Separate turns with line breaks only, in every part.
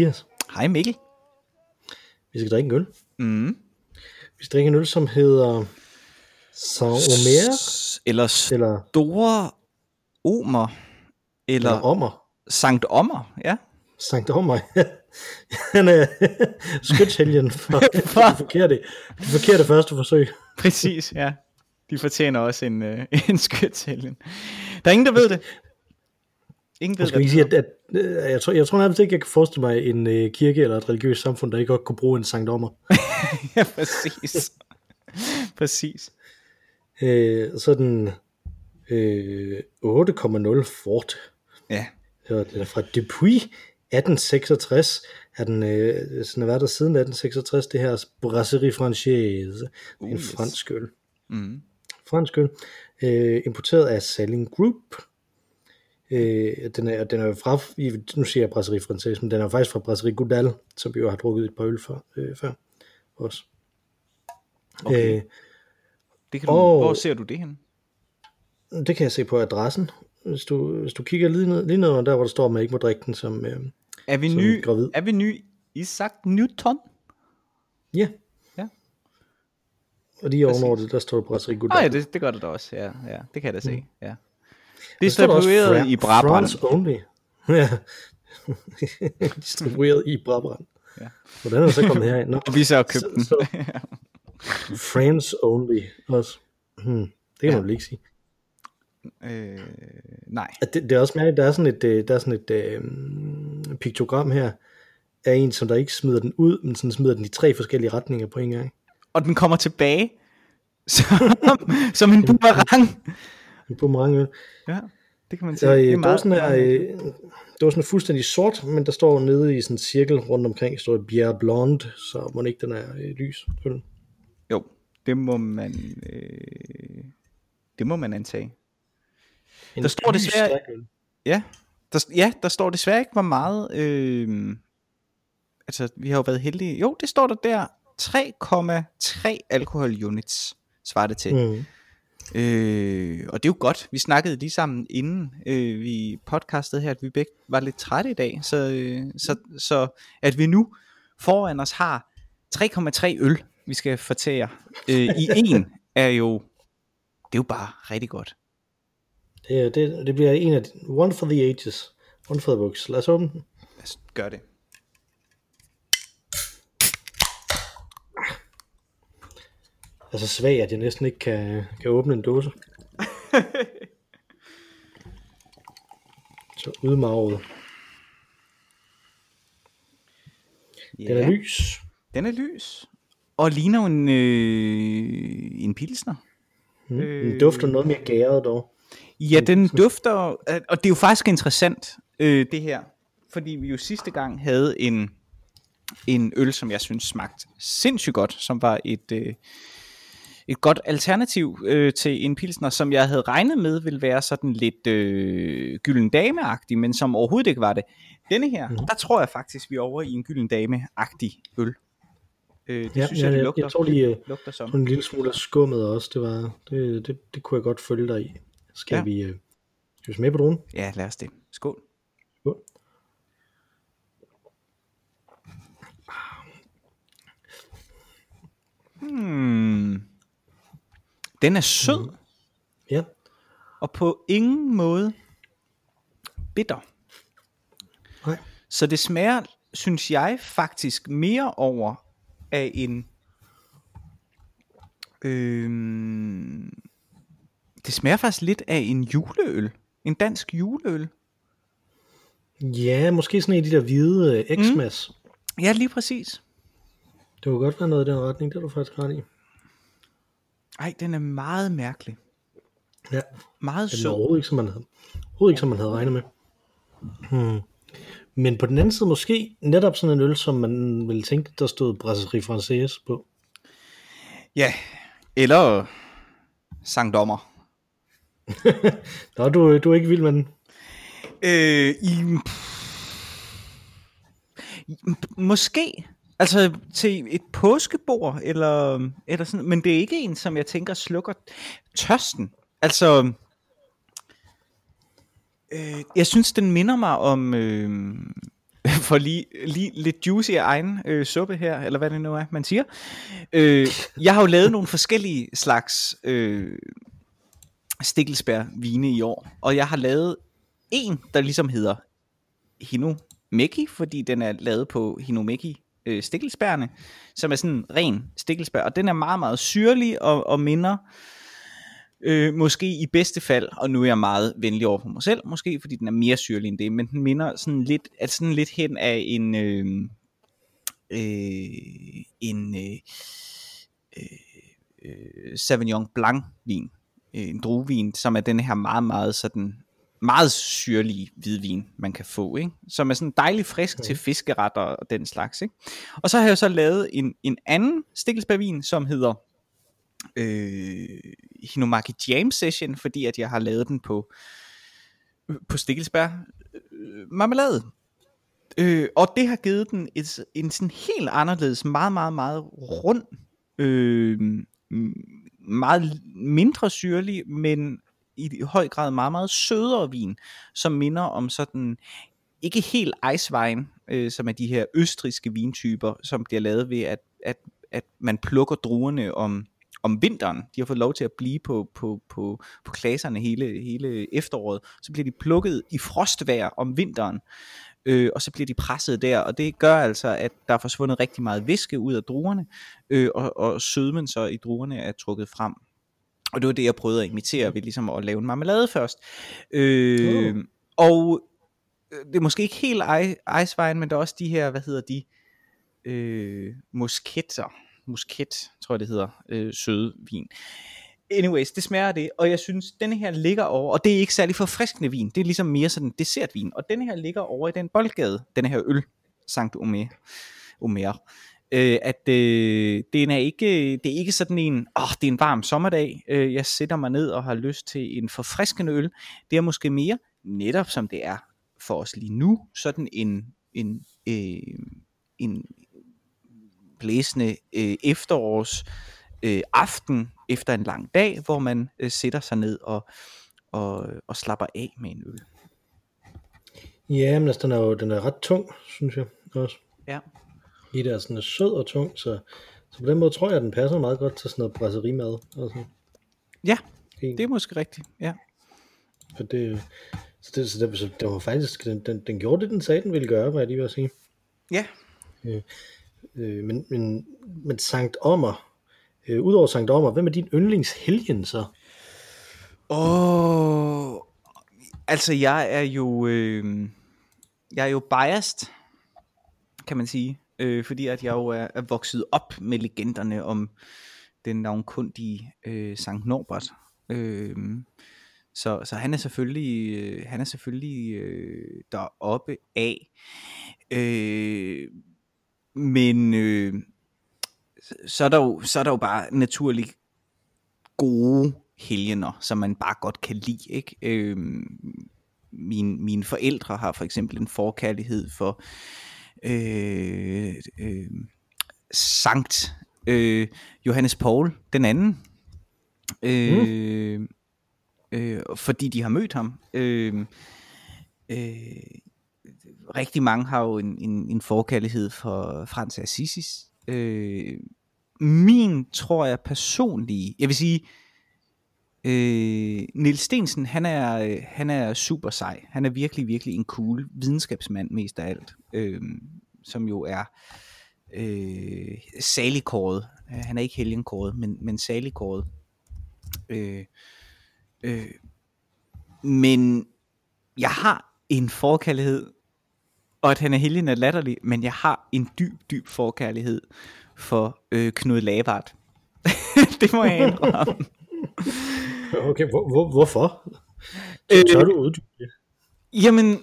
Hej Mathias.
Hej Mikkel.
Vi skal drikke en øl.
Mm.
Vi skal drikke en øl, som hedder Saint-Omer.
Eller Store Omer. Eller,
eller Ommer.
Sankt Omer, ja.
Sankt Ommer. Han er skytshelgen for, for det, forkerte, det forkerte første forsøg.
Præcis, ja. De fortjener også en, øh, en skytshelgen. Der er ingen, der ved det. Ingen ved
Jeg skal ikke
det.
sige, at, at, at jeg, tror, jeg tror nærmest ikke, jeg kan forestille mig en uh, kirke eller et religiøst samfund, der ikke godt kunne bruge en Sankt Ommer.
ja, præcis. præcis.
Øh, så den øh, 8,0 Fort.
Ja.
Den er fra Depuis 1866. Er den, øh, sådan været der siden 1866, det her Brasserie Française. Uh, en
yes.
fransk øl.
Mm.
Fransk øl. Øh, importeret af Saling Group. Øh, den, er, den er fra, nu siger jeg Brasserie Française, men den er faktisk fra Brasserie Goudal, som vi jo har drukket et par øl for, øh, før også.
Okay.
Øh,
Det kan du,
og-
Hvor ser du det hen?
Det kan jeg se på adressen. Hvis du, hvis du kigger lige ned, lige ned under der, hvor der står, at man ikke må drikke den som... Øh,
Er vi
Som
ny,
gravid.
er vi ny Isaac Newton?
ja.
Ja.
Og lige ovenover det, der står Brasserie Goudal.
Nej, det, det gør det da også. Ja, ja, det kan jeg da se. Ja. Distribueret i Brabrand.
France only. Ja. Distribueret i Brabrand.
Ja.
Hvordan er det så kommet herind? Nå,
Og vi så har købt den.
så, France only også. Hmm. Det kan
Ja.
man vel ikke sige.
øh, nej.
Det, det er også mærkeligt, der er sådan et, øh, der er sådan et øh, piktogram her, af en, som der ikke smider den ud, men sådan smider den i tre forskellige retninger på en gang.
Og den kommer tilbage som, som en boomerang.
En boomerangøl.
Ja, det kan man sige.
Så
Det
øh,
er meget-
dåsen, er,
meget-
øh, dåsen er fuldstændig sort, men der står nede i sådan en cirkel rundt omkring, står Bière Blonde, så må ikke den er øh, lys. øl.
Jo, det må man... Øh, det må man antage.
En
Der står desværre-
stærkøl.
Ja, der, ja, der står desværre ikke, hvor meget... Øh, altså, vi har jo været heldige. Jo, det står der der. 3,3 alkohol units svarer det til.
Mm.
Øh, og det er jo godt. Vi snakkede lige sammen inden øh, vi podcastede her, at vi begge var lidt trætte i dag. Så, øh, så, så at vi nu foran os har 3,3 øl, vi skal fortære øh, i en, er jo, det er jo bare rigtig godt.
Det, det, det bliver en af one for the ages, one for the books. Lad os åbne den.
Lad os gøre det.
Er så svag, at jeg næsten ikke kan, kan åbne en dåse. så udmarvet. Den er lys.
Den er lys. Og ligner en, øh, en pilsner.
Mm. Den dufter noget mere gæret dog.
Ja, den dufter, og det er jo faktisk interessant, øh, det her, fordi vi jo sidste gang havde en, en øl, som jeg synes smagte sindssygt godt, som var et, øh, et godt alternativ øh, til en pilsner, som jeg havde regnet med ville være sådan lidt øh, gylden dame-agtig, men som overhovedet ikke var det. Denne her, mm-hmm. der tror jeg faktisk, vi er over i en gylden dame-agtig øl. Øh, det
Ja,
synes
ja,
jeg, det lugter,
jeg tror lige,
lugter som.
En lille smule af skummet også. Det, var, det, det, det kunne jeg godt følge dig i. Skal
Ja.
vi, øh, skal vi smage på dronen?
Ja, lad os det. Skål.
Skål.
Hmm. Den er sød. Mm.
Ja.
og på ingen måde bitter.
Nej.
Så det smager, synes jeg, faktisk mere over af en... Øhm, det smager faktisk lidt af en juleøl. En dansk juleøl.
Ja, måske sådan en af de der hvide øh, Xmas. Mm.
Ja, lige præcis.
Det kunne godt være noget i den retning, det er du faktisk ret i.
Ej, den er meget mærkelig.
Ja,
Meget
den er
sød.
overhovedet ikke, som man havde, overhovedet ikke, som man havde regnet med. Hmm. Men på den anden side måske netop sådan en øl, som man ville tænke, der stod Brasserie Française på.
Ja, eller Sankt Dommer.
Nå, du, du er ikke vild med den.
Øh, i, måske, altså til et påskebord, eller, eller sådan, men det er ikke en, som jeg tænker slukker tørsten. Altså, øh, jeg synes, den minder mig om, øh, for lige, lige lidt juicy af egen øh, suppe her, eller hvad det nu er, man siger. Øh, jeg har jo lavet nogle forskellige slags øh, stikkelsbær vine i år, og jeg har lavet en, der ligesom hedder Hinomeki, fordi den er lavet på Hinomeki øh, stikkelsbærne, som er sådan ren stikkelsbær, og den er meget, meget syrlig og, og minder øh, måske i bedste fald, og nu er jeg meget venlig over for mig selv, måske fordi den er mere syrlig end det, men den minder sådan lidt, altså sådan lidt hen af en, øh, øh, en øh, øh, øh Sauvignon Blanc vin, øh, en druevin, som er den her meget, meget sådan meget syrlige hvidvin, man kan få, ikke? som er sådan dejligt frisk okay. til fiskeretter og den slags. Ikke? Og så har jeg så lavet en, en anden stikkelsbærvin, som hedder øh, Hinomaki Jam Session, fordi at jeg har lavet den på, på stikkelsbær øh, marmelade. Øh, og det har givet den et, en sådan helt anderledes, meget, meget, meget rund, øh, meget mindre syrlig, men i høj grad meget, meget sødere vin, som minder om sådan, ikke helt Eiswein, øh, som er de her østriske vintyper, som bliver lavet ved, at, at, at man plukker druerne om, om vinteren. De har fået lov til at blive på, på, på, på klaserne hele, hele efteråret. Så bliver de plukket i frostvejr om vinteren, øh, og så bliver de presset der, og det gør altså, at der er forsvundet rigtig meget væske ud af druerne, øh, og, og sødmen så i druerne er trukket frem. Og det var det, jeg prøvede at imitere ved ligesom at lave en marmelade først. Øh, uh. Og øh, det er måske ikke helt Eiswein, men der er også de her, hvad hedder de, øh, musketter, musket, tror jeg det hedder, øh, søde vin. Anyways, det smager det, og jeg synes, denne her ligger over, og det er ikke særlig forfriskende vin, det er ligesom mere sådan dessertvin, og denne her ligger over i den boldgade, denne her øl, Sankt Omer. Omer øh, at øh, det, er ikke, det er ikke sådan en, åh, oh, det er en varm sommerdag, øh, jeg sætter mig ned og har lyst til en forfriskende øl. Det er måske mere, netop som det er for os lige nu, sådan en, en, øh, en blæsende øh, efterårs øh, aften efter en lang dag, hvor man øh, sætter sig ned og, og, og slapper af med en øl.
Ja, men altså, den er jo den er ret tung, synes jeg også.
Ja.
I det er sådan sød og tung, så, så på den måde tror jeg, at den passer meget godt til sådan noget brasserimad. Altså.
Ja, det er måske rigtigt, ja.
For det, så det, så det, så det var faktisk, den, den, den gjorde det, den sagde, den ville gøre, hvad jeg lige vil sige.
Ja.
Øh, øh, men, men, men Sankt Ommer, øh, udover Sankt Ommer, hvem er din yndlingshelgen så?
Åh, oh, altså jeg er jo, øh, jeg er jo biased, kan man sige øh, fordi at jeg jo er, er vokset op med legenderne om den navnkundige øh, Sankt Norbert. Øh, så, så han er selvfølgelig, øh, han er selvfølgelig øh, deroppe af. Øh, men øh, så, er der jo, så er der jo bare naturligt gode helgener, som man bare godt kan lide. Ikke? Øh, mine, mine forældre har for eksempel en forkærlighed for øh, øh, Sankt øh, Johannes Paul den anden, øh, mm. øh, fordi de har mødt ham. Øh, øh, rigtig mange har jo en, en, en forkærlighed for Frans Assisis. Øh, min, tror jeg personlige, jeg vil sige, Øh, Øh, Nils Stensen, han er, øh, han er super sej. Han er virkelig, virkelig en cool videnskabsmand mest af alt. Øh, som jo er øh, saligkåret. Øh, han er ikke helgenkåret, men, men saligkåret. Øh, øh, men jeg har en forkærlighed, og at han er helgen er latterlig, men jeg har en dyb, dyb forkærlighed for øh, Knud Lavard. det må jeg indrømme.
Okay, hvor, hvor, hvorfor? Så, så er du uddybe
Jamen,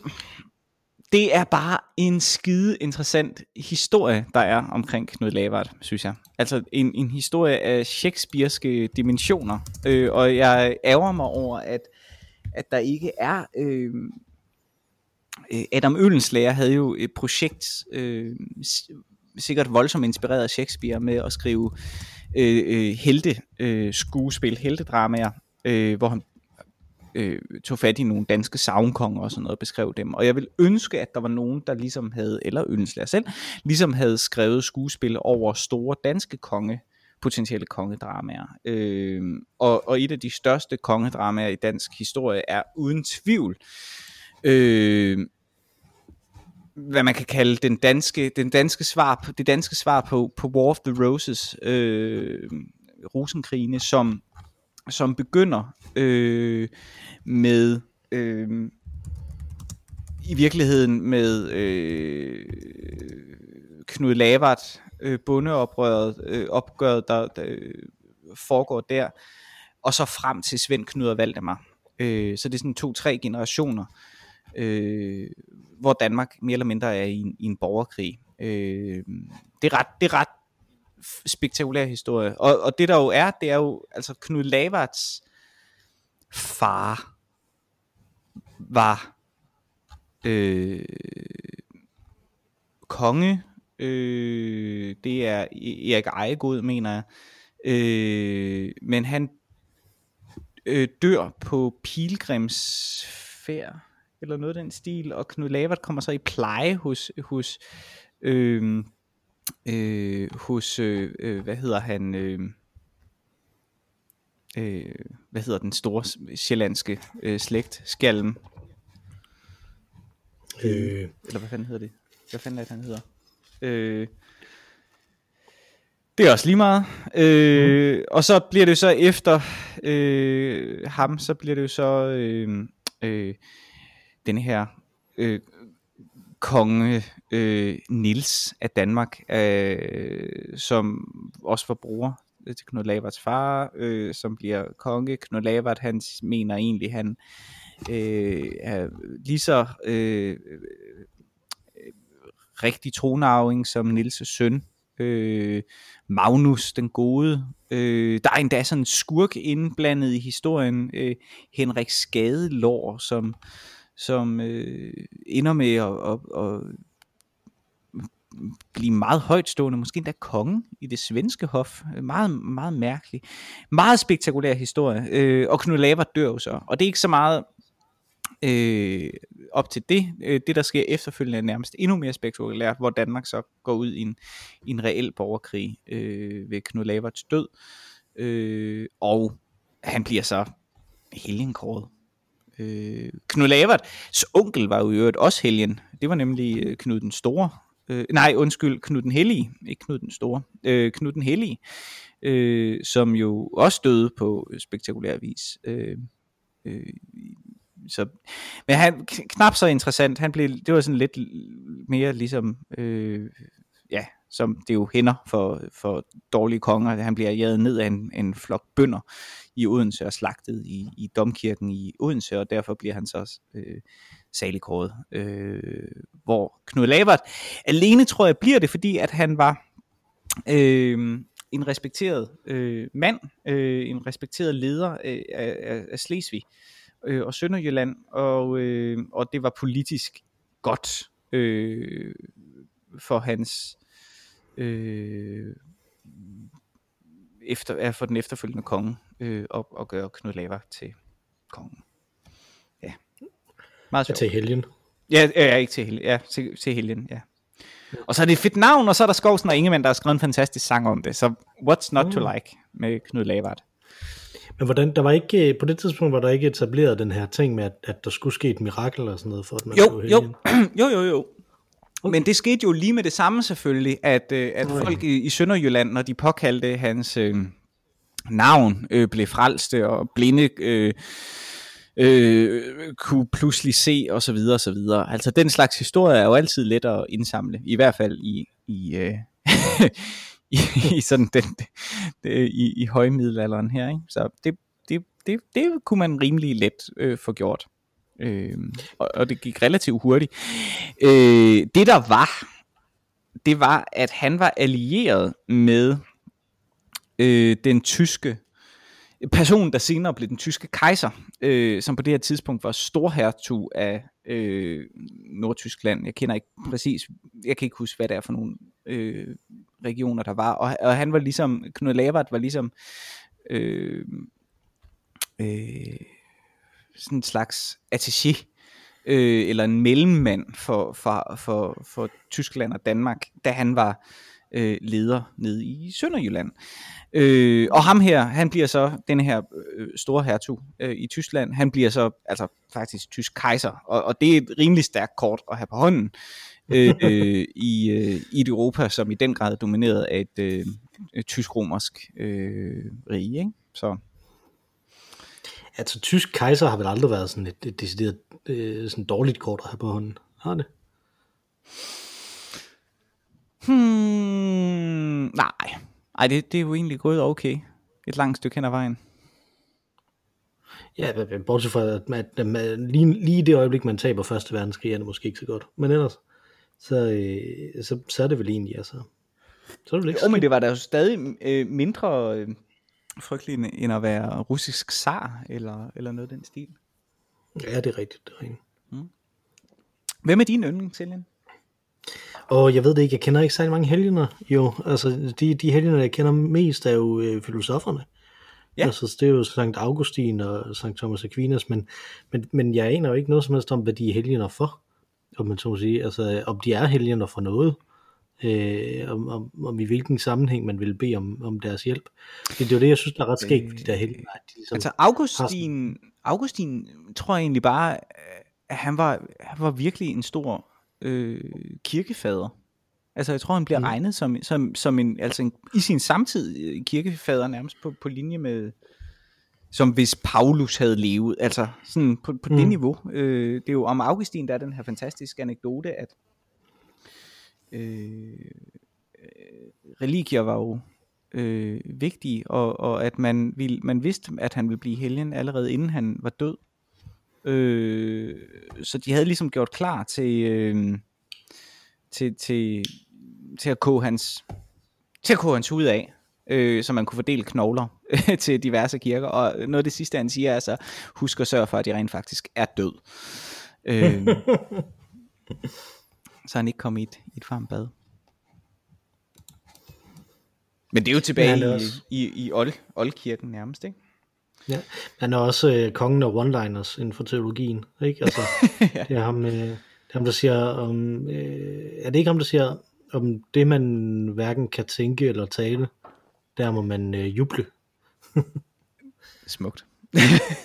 det er bare en skide interessant historie, der er omkring Knud Lavard, synes jeg. Altså en, en historie af shakespearske dimensioner. Øh, og jeg ærger mig over, at, at der ikke er... Øh, øh Adam Ølenslager havde jo et projekt, øh, sikkert voldsomt inspireret af Shakespeare, med at skrive øh, øh, helte øh, skuespil, heltedramaer, øh, hvor han øh, tog fat i nogle danske savnkonger og sådan noget, og beskrev dem. Og jeg vil ønske, at der var nogen, der ligesom havde, eller ønske jeg selv, ligesom havde skrevet skuespil over store danske konge, potentielle kongedramaer. Øh, og, og et af de største kongedramaer i dansk historie er uden tvivl øh, hvad man kan kalde den danske, den danske svar på, det danske svar på, på War of the Roses, øh, Rosenkrigene, som, som begynder øh, med øh, i virkeligheden med øh, Knud Lavert, øh, bondeoprøret, øh, opgøret, der, der øh, foregår der, og så frem til Svend Knud og Valdemar. Øh, så det er sådan to-tre generationer, øh, hvor Danmark mere eller mindre er i en, i en borgerkrig. Øh, det, er ret, det er ret spektakulær historie. Og, og det der jo er, det er jo, altså Knud Lavards far var øh, konge, øh, det er e-, Erik Ejegod, mener jeg, øh, men han øh, dør på pilgrimsfærd, eller noget af den stil, og Knud Lavert kommer så i pleje hos, hos, øh, øh, hos øh, øh, hvad hedder han, øh, øh, hvad hedder den store sjællandske øh, slægt, Skalm. Øh. Eller hvad fanden hedder det? Hvad fanden er det, han hedder? Øh, det er også lige meget. Øh, mm. Og så bliver det så efter øh, ham, så bliver det jo så øh, øh, den her øh, konge øh, Nils af Danmark, øh, som også var bror til Knud Lavards far, øh, som bliver konge. Knud Lavard, han mener egentlig, han øh, er lige så øh, øh, rigtig tronarving som Nils' søn, øh, Magnus den gode. Øh, der er endda sådan en skurk indblandet i historien, øh, Henrik Skadelår, som som øh, ender med at, at, at blive meget højtstående, måske endda konge i det svenske hof. Meget, meget mærkelig. Meget spektakulær historie. Øh, og Knud Lavard dør jo så. Og det er ikke så meget øh, op til det. Øh, det, der sker efterfølgende, er nærmest endnu mere spektakulært, hvor Danmark så går ud i en, i en reel borgerkrig øh, ved Knud Lavards død. Øh, og han bliver så helgenkåret Øh, Knud Laverts onkel var jo i øvrigt også helgen. Det var nemlig øh, Knud den Store. Øh, nej, undskyld, Knud den Hellige. Ikke Knud den Store. Øh, Knud den Hellige. Øh, som jo også døde på spektakulær vis. Øh, øh, så, men han knap så interessant. Han blev, det var sådan lidt mere ligesom, øh, ja, som det jo hænder for, for dårlige konger. Han bliver jaget ned af en, en flok bønder i Odense og slagtet i, i domkirken i Odense, og derfor bliver han så øh, saligkåret. Øh, hvor Knud Lavert alene tror jeg bliver det, fordi at han var øh, en respekteret øh, mand, øh, en respekteret leder øh, af, af, Slesvig øh, og Sønderjylland, og, øh, og det var politisk godt øh, for hans øh, efter, for den efterfølgende konge øh, op og gøre Knud Laver til kongen. Ja.
Meget sjovt. Til helgen.
Ja, ja, ikke til helgen. Ja, til, til helgen, ja. Og så er det et fedt navn, og så er der Skovsen og Ingemann, der har skrevet en fantastisk sang om det. Så what's not mm. to like med Knud Lavard.
Men hvordan, der var ikke, på det tidspunkt var der ikke etableret den her ting med, at, at der skulle ske et mirakel eller sådan noget, for at man
jo, jo, jo, jo, jo. Okay. Men det skete jo lige med det samme selvfølgelig, at, øh, at okay. folk i, i Sønderjylland, når de påkaldte hans øh, navn, øh, blev frelste, og blinde øh, øh, kunne pludselig se, og så videre, og så videre. Altså den slags historie er jo altid let at indsamle, i hvert fald i, i, øh, i, i sådan den, det, i, i højmiddelalderen her. Ikke? Så det, det, det, det kunne man rimelig let øh, få gjort. Øh, og, og det gik relativt hurtigt. Øh, det der var, det var, at han var allieret med øh, den tyske person, der senere blev den tyske kejser, øh, som på det her tidspunkt var storhertug af øh, Nordtyskland. Jeg kender ikke præcis, jeg kan ikke huske, hvad det er for nogle øh, regioner, der var. Og, og han var ligesom, Knud Lavert var ligesom øh, øh, sådan en slags attaché, øh, eller en mellemmand for, for, for, for Tyskland og Danmark, da han var øh, leder nede i Sønderjylland. Øh, og ham her, han bliver så, den her øh, store hertug øh, i Tyskland, han bliver så altså faktisk tysk kejser, og, og det er et rimelig stærkt kort at have på hånden øh, øh, i, øh, i et Europa, som i den grad er domineret af et øh, tysk-romersk øh, rige. Ikke? Så
Altså, tysk kejser har vel aldrig været sådan et, et decideret øh, sådan dårligt kort at have på hånden. Har det?
Hmm, nej, Ej det, det er jo egentlig gået okay. Et langt stykke hen ad vejen.
Ja, bortset fra, at, at, at, at lige, lige det øjeblik, man taber første verdenskrig, er det måske ikke så godt. Men ellers, så, øh, så, så er det vel egentlig, altså. Så er det vel ikke
Jo, men det var da jo stadig øh, mindre øh, frygteligt end at være russisk zar, eller, eller noget af den stil.
Ja, det er rigtigt. Det er rigtigt.
Hvem er din yndling, Seljan?
Og jeg ved det ikke, jeg kender ikke særlig mange helgener. Jo, altså de, de helgener, jeg kender mest, er jo øh, filosoferne.
Ja.
Altså, det er jo Sankt Augustin og Sankt Thomas Aquinas, men, men, men jeg aner jo ikke noget som helst om, hvad de er helgener for, om man så må sige. Altså, om de er helgener for noget, øh, om, om, om i hvilken sammenhæng man vil bede om, om deres hjælp. Det, det er jo det, jeg synes, der er ret skægt de der helgener. De ligesom,
Altså Augustin, Augustin tror jeg egentlig bare, at han var, han var virkelig en stor øh, kirkefader. Altså jeg tror, han bliver mm. regnet som, som, som en, altså en, i sin samtid øh, kirkefader nærmest på, på linje med, som hvis Paulus havde levet, altså sådan på, på mm. det niveau. Øh, det er jo om Augustin, der er den her fantastiske anekdote, at øh, øh, religier var jo øh, vigtige, og, og at man, ville, man vidste, at han ville blive helgen allerede inden han var død. Øh, så de havde ligesom gjort klar til, øh, til, til, til at koge hans til at koge hans hud af, øh, så man kunne fordele knogler til diverse kirker. Og noget af det sidste, han siger, er så, husk at sørge for, at de rent faktisk er død. Øh, så han ikke kom i et, i et varmt bad. Men det er jo tilbage
Ja,
i, i, i Old, Oldkirken nærmest, ikke?
Ja, han er også øh, kongen af one-liners inden for teologien, ikke? Altså, ja. det er ham, øh, det er ham, der siger om, øh, er det ikke ham, der siger, om det man hverken kan tænke eller tale, der må man øh, juble.
Smukt.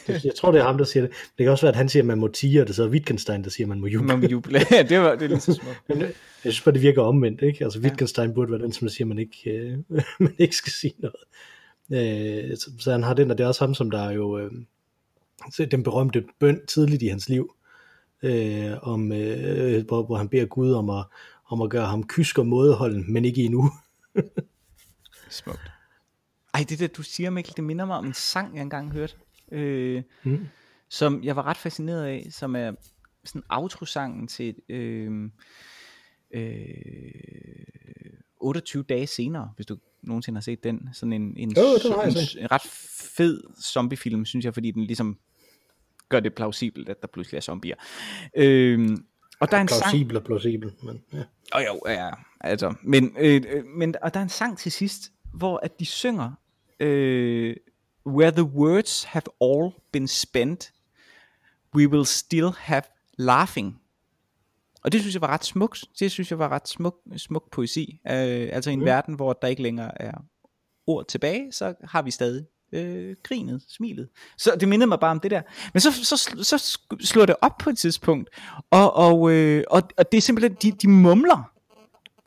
Jeg tror, det er ham, der siger det. Det kan også være, at han siger, at man må tige, og det så er Wittgenstein, der siger, at man må juble.
Man må juble. Ja, det var det er lige så smukt.
Men øh, jeg synes bare, det virker omvendt, ikke? Altså, Wittgenstein burde være den, som siger, at man ikke, øh, man ikke skal sige noget. Øh, så, så han har den, og det er også ham, som der er jo øh, så den berømte bøn tidligt i hans liv, øh, om, øh, hvor, hvor han beder Gud om at, om at gøre ham kysk og mådeholden, men ikke endnu.
Smukt. Ej, det der, du siger, Mikkel, det minder mig om en sang, jeg engang hørte. Øh,
Mm.
som jeg var ret fascineret af, som er sådan outrosangen til øh, øh, 28 dage senere, hvis du nogensinde har set den. Sådan en, en,
Jo, jeg
en, en ret fed zombiefilm, synes jeg, fordi den ligesom gør det plausibelt, at der pludselig er zombier. Øh, og der er en sang,
Plausibel og plausibel, men ja.
og jo, ja, altså, men, øh, øh, men og der er en sang til sidst, hvor at de synger, øh, Where the words have all been spent, we will still have laughing. Og det synes jeg var ret smukt. Det synes jeg var ret smuk, smuk poesi. Øh, altså i en mm. verden, hvor der ikke længere er ord tilbage, så har vi stadig øh, grinet, smilet. Så det mindede mig bare om det der. Men så, så, så sk- slår det op på et tidspunkt, og, og, øh, og, og det er simpelthen, de, de mumler.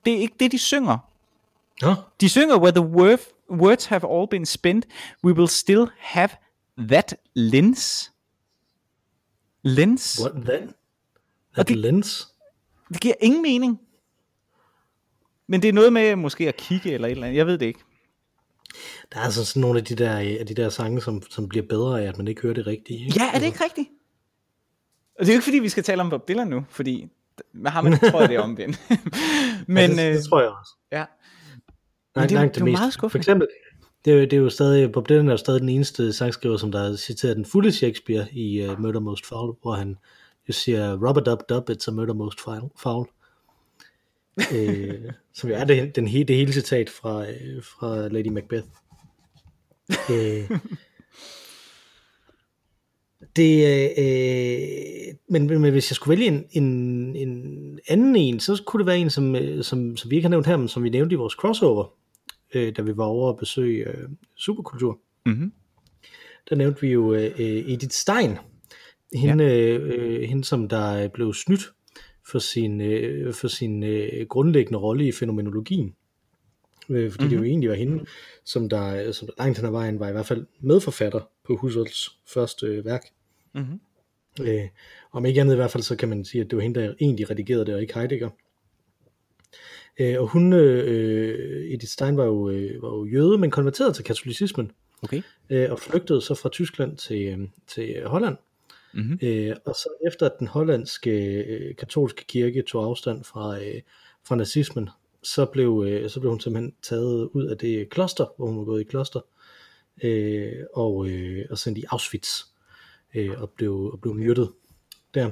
Det er ikke det, de synger.
Nå,
De synger, where the word, words have all been spent, we will still have that lens. Lens?
what then? That
det-
lens?
Det giver ingen mening. Men det er noget med måske at kigge eller et eller andet. Jeg ved det ikke.
Der er altså sådan nogle af de der, af de der sange, som, som bliver bedre af, at man ikke hører det rigtige. Ikke?
Ja, er det ikke rigtigt? Og det er jo ikke fordi, vi skal tale om Bob Dylan nu, fordi med ham tror jeg, det er omvendt. Men
ja, det,
øh,
det tror jeg også.
ja,
Nej,
det
langt
det jo
meste.
meget skuffende.
For eksempel, det er, jo, det er jo stadig, Bob Dylan er jo stadig den eneste sangskriver, som der har citeret den fulde Shakespeare i uh, Murder Most Foul, hvor han jo siger, rubber dub dub, it's a murder most foul. øh, som jo er det, den, he- det hele citat fra, øh, fra Lady Macbeth. øh, det, øh, men, men, hvis jeg skulle vælge en, en, en anden en, så kunne det være en, som, øh, som, som vi ikke har nævnt her, men som vi nævnte i vores crossover, øh, da vi var over at besøge øh, Superkultur.
Mm-hmm.
Der nævnte vi jo øh, Edith Stein, hende, ja. øh, hende som der blev snydt for sin, øh, for sin øh, grundlæggende rolle i fænomenologien. Øh, fordi mm-hmm. det jo egentlig var hende, som der, som der langt hen ad vejen var i hvert fald medforfatter på Husserls første øh, værk.
Mm-hmm.
Øh, om ikke andet i hvert fald, så kan man sige, at det var hende, der egentlig redigerede det, og ikke Heidegger. Øh, og hun, øh, Edith Stein, var jo, øh, var jo jøde, men konverteret til katolicismen.
Okay.
Øh, og flygtede så fra Tyskland til, øh, til Holland.
Mm-hmm.
Øh, og så efter at den hollandske øh, katolske kirke tog afstand fra, øh, fra nazismen, så blev, øh, så blev hun simpelthen taget ud af det kloster, hvor hun var gået i kloster, øh, og, øh, og sendt i Auschwitz, øh, og, blev, og blev myrdet der,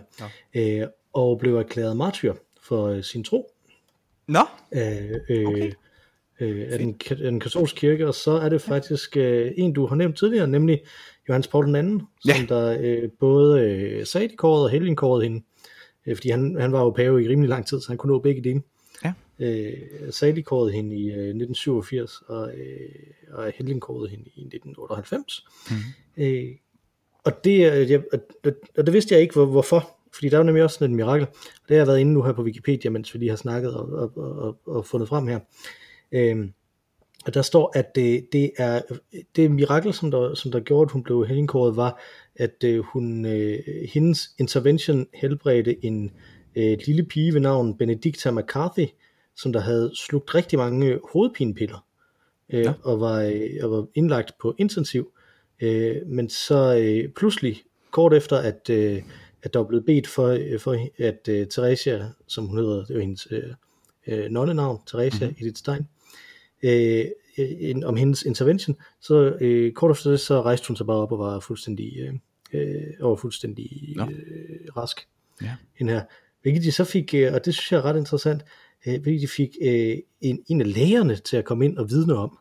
ja. øh, og blev erklæret martyr for øh, sin tro.
Nå,
øh, øh, okay. Øh, af, den, af den katolske kirke, og så er det faktisk øh, en, du har nævnt tidligere, nemlig Johannes Paul II, ja. som der øh, både øh, sadikåret og helgenkåret hende, øh, fordi han, han var jo pave i rimelig lang tid, så han kunne nå begge dele.
Ja.
Øh, sadikåret hende i øh, 1987, og, øh, og helgenkåret hende i 1998.
mm-hmm.
Øh, og, det, jeg, og, og det vidste jeg ikke, hvor, hvorfor, fordi der er jo nemlig også sådan et mirakel. Det har jeg været inde nu her på Wikipedia, mens vi lige har snakket og, og, og, og fundet frem her. Øh, og der står, at det, det er det mirakel, som der, som der gjorde, at hun blev helgenkåret, var, at øh, hun, øh, hendes intervention helbredte en øh, lille pige ved navn Benedicta McCarthy, som der havde slugt rigtig mange hovedpinepiller, øh, ja. og, var, øh, og var indlagt på intensiv. Øh, men så øh, pludselig, kort efter, at, øh, at der var blevet bedt for, øh, for at øh, Theresia, som hun hedder, det var hendes øh, øh, nonnenavn, Theresia mm-hmm. Edith Stein, øh, en, om hendes intervention, så øh, kort efter det, så rejste hun sig bare op og var fuldstændig, øh, øh og var fuldstændig øh, rask.
Ja.
Hende her. Hvilket de så fik, øh, og det synes jeg er ret interessant, øh, hvilket de fik øh, en, en af lægerne til at komme ind og vidne om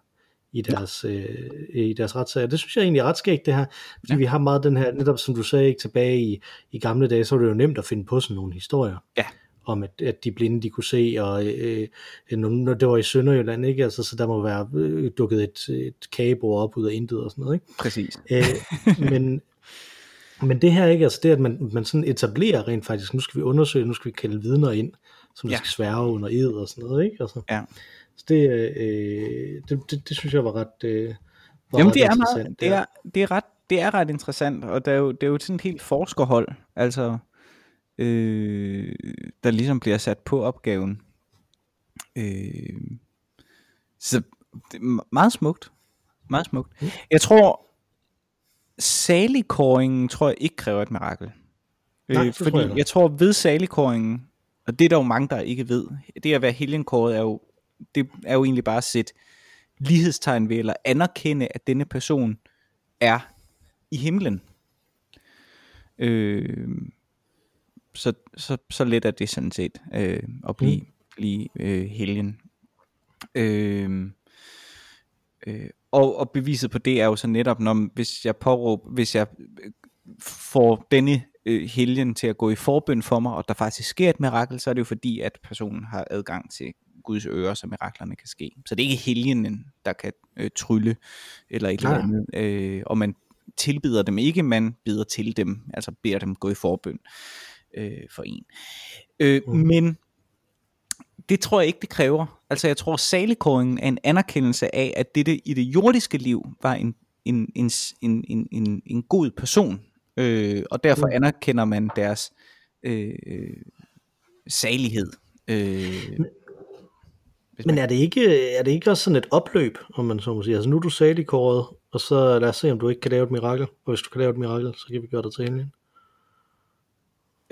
i deres, ja. øh, i deres retssager. Det synes jeg egentlig er ret skægt det her, fordi ja. vi har meget den her, netop som du sagde, ikke tilbage i, i gamle dage, så var det jo nemt at finde på sådan nogle historier.
Ja
om at, at de blinde de kunne se, og øh, når det var i Sønderjylland, ikke? Altså, så der må være øh, dukket et, et kagebord op ud af intet og sådan noget. Ikke?
Præcis.
Øh, men, men det her ikke, altså det at man, man sådan etablerer rent faktisk, nu skal vi undersøge, nu skal vi kalde vidner ind, som ja. skal sværge under ed og sådan noget, ikke? Altså,
ja.
Så det, øh, det, det, det, synes jeg var ret, øh, var
Jamen
ret
det er, meget, det, er, det, er ret, det er ret interessant, og det er jo, det er jo sådan et helt forskerhold, altså øh, der ligesom bliver sat på opgaven. Øh, så det er meget smukt. Meget smukt. Jeg tror, saligkåringen tror jeg ikke kræver et mirakel.
Nej,
øh, fordi tror jeg, jeg tror ved saligkåringen, og det er der jo mange, der ikke ved, det at være helgenkåret er jo, det er jo egentlig bare at sætte lighedstegn ved, eller anerkende, at denne person er i himlen. Øh, så, så, så let er det sådan set øh, at blive, mm. blive øh, helgen. Øh, øh, og, og beviset på det er jo så netop, når hvis jeg påråber, hvis jeg øh, får denne øh, helgen til at gå i forbøn for mig, og der faktisk sker et mirakel, så er det jo fordi, at personen har adgang til Guds ører, så miraklerne kan ske. Så det er ikke helgenen, der kan øh, trylle, eller et eller andet, øh, og man tilbyder dem ikke, man bider til dem, altså beder dem gå i forbøn øh, for en. Øh, mm. Men det tror jeg ikke, det kræver. Altså jeg tror, saligkåringen er en anerkendelse af, at det i det jordiske liv var en, en, en, en, en, en, en god person. Øh, og derfor mm. anerkender man deres øh, salighed. Øh,
men er det, ikke, er det ikke også sådan et opløb, om man så må sige? Altså nu er du saligkåret, og så lad os se, om du ikke kan lave et mirakel. Og hvis du kan lave et mirakel, så kan vi gøre det til helgen.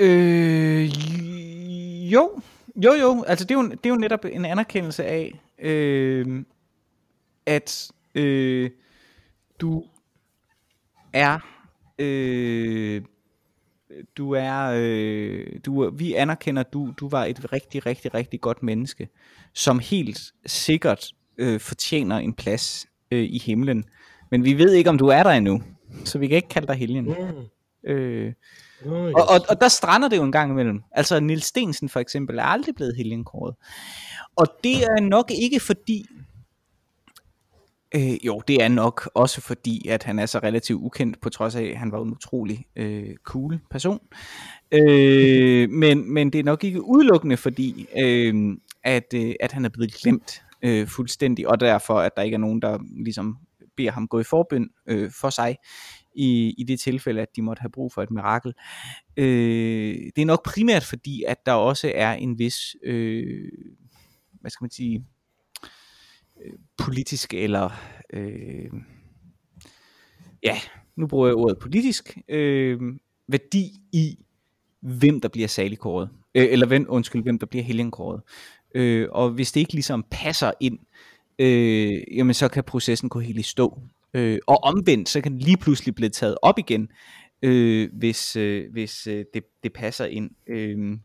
Øh, jo, jo, jo. Altså det er jo, det er jo netop en anerkendelse af, øh, at øh, du er, øh, du er, øh, du, vi anerkender, at du, du var et rigtig, rigtig, rigtig godt menneske, som helt sikkert øh, fortjener en plads øh, i himlen. Men vi ved ikke, om du er der endnu, så vi kan ikke kalde dig helgen.
Mm.
Øh,
Oh, yes.
og, og, og der strander det jo en gang imellem. Altså Nils Stensen for eksempel er aldrig blevet helgenkåret. Og det er nok ikke fordi, øh, jo det er nok også fordi, at han er så relativt ukendt, på trods af, at han var en utrolig øh, cool person. Øh, men, men det er nok ikke udelukkende fordi, øh, at, øh, at han er blevet glemt øh, fuldstændig, og derfor at der ikke er nogen, der ligesom beder ham gå i forbøn øh, for sig i, i det tilfælde, at de måtte have brug for et mirakel. Øh, det er nok primært fordi, at der også er en vis, øh, hvad skal man sige, øh, politisk eller, øh, ja, nu bruger jeg ordet politisk, øh, værdi i, hvem der bliver saligkåret, øh, eller hvem, undskyld, hvem der bliver helgenkåret. Øh, og hvis det ikke ligesom passer ind, øh, jamen så kan processen gå helt i stå. Øh, og omvendt, så kan den lige pludselig blive taget op igen, øh, hvis, øh, hvis øh, det, det passer ind. Øh,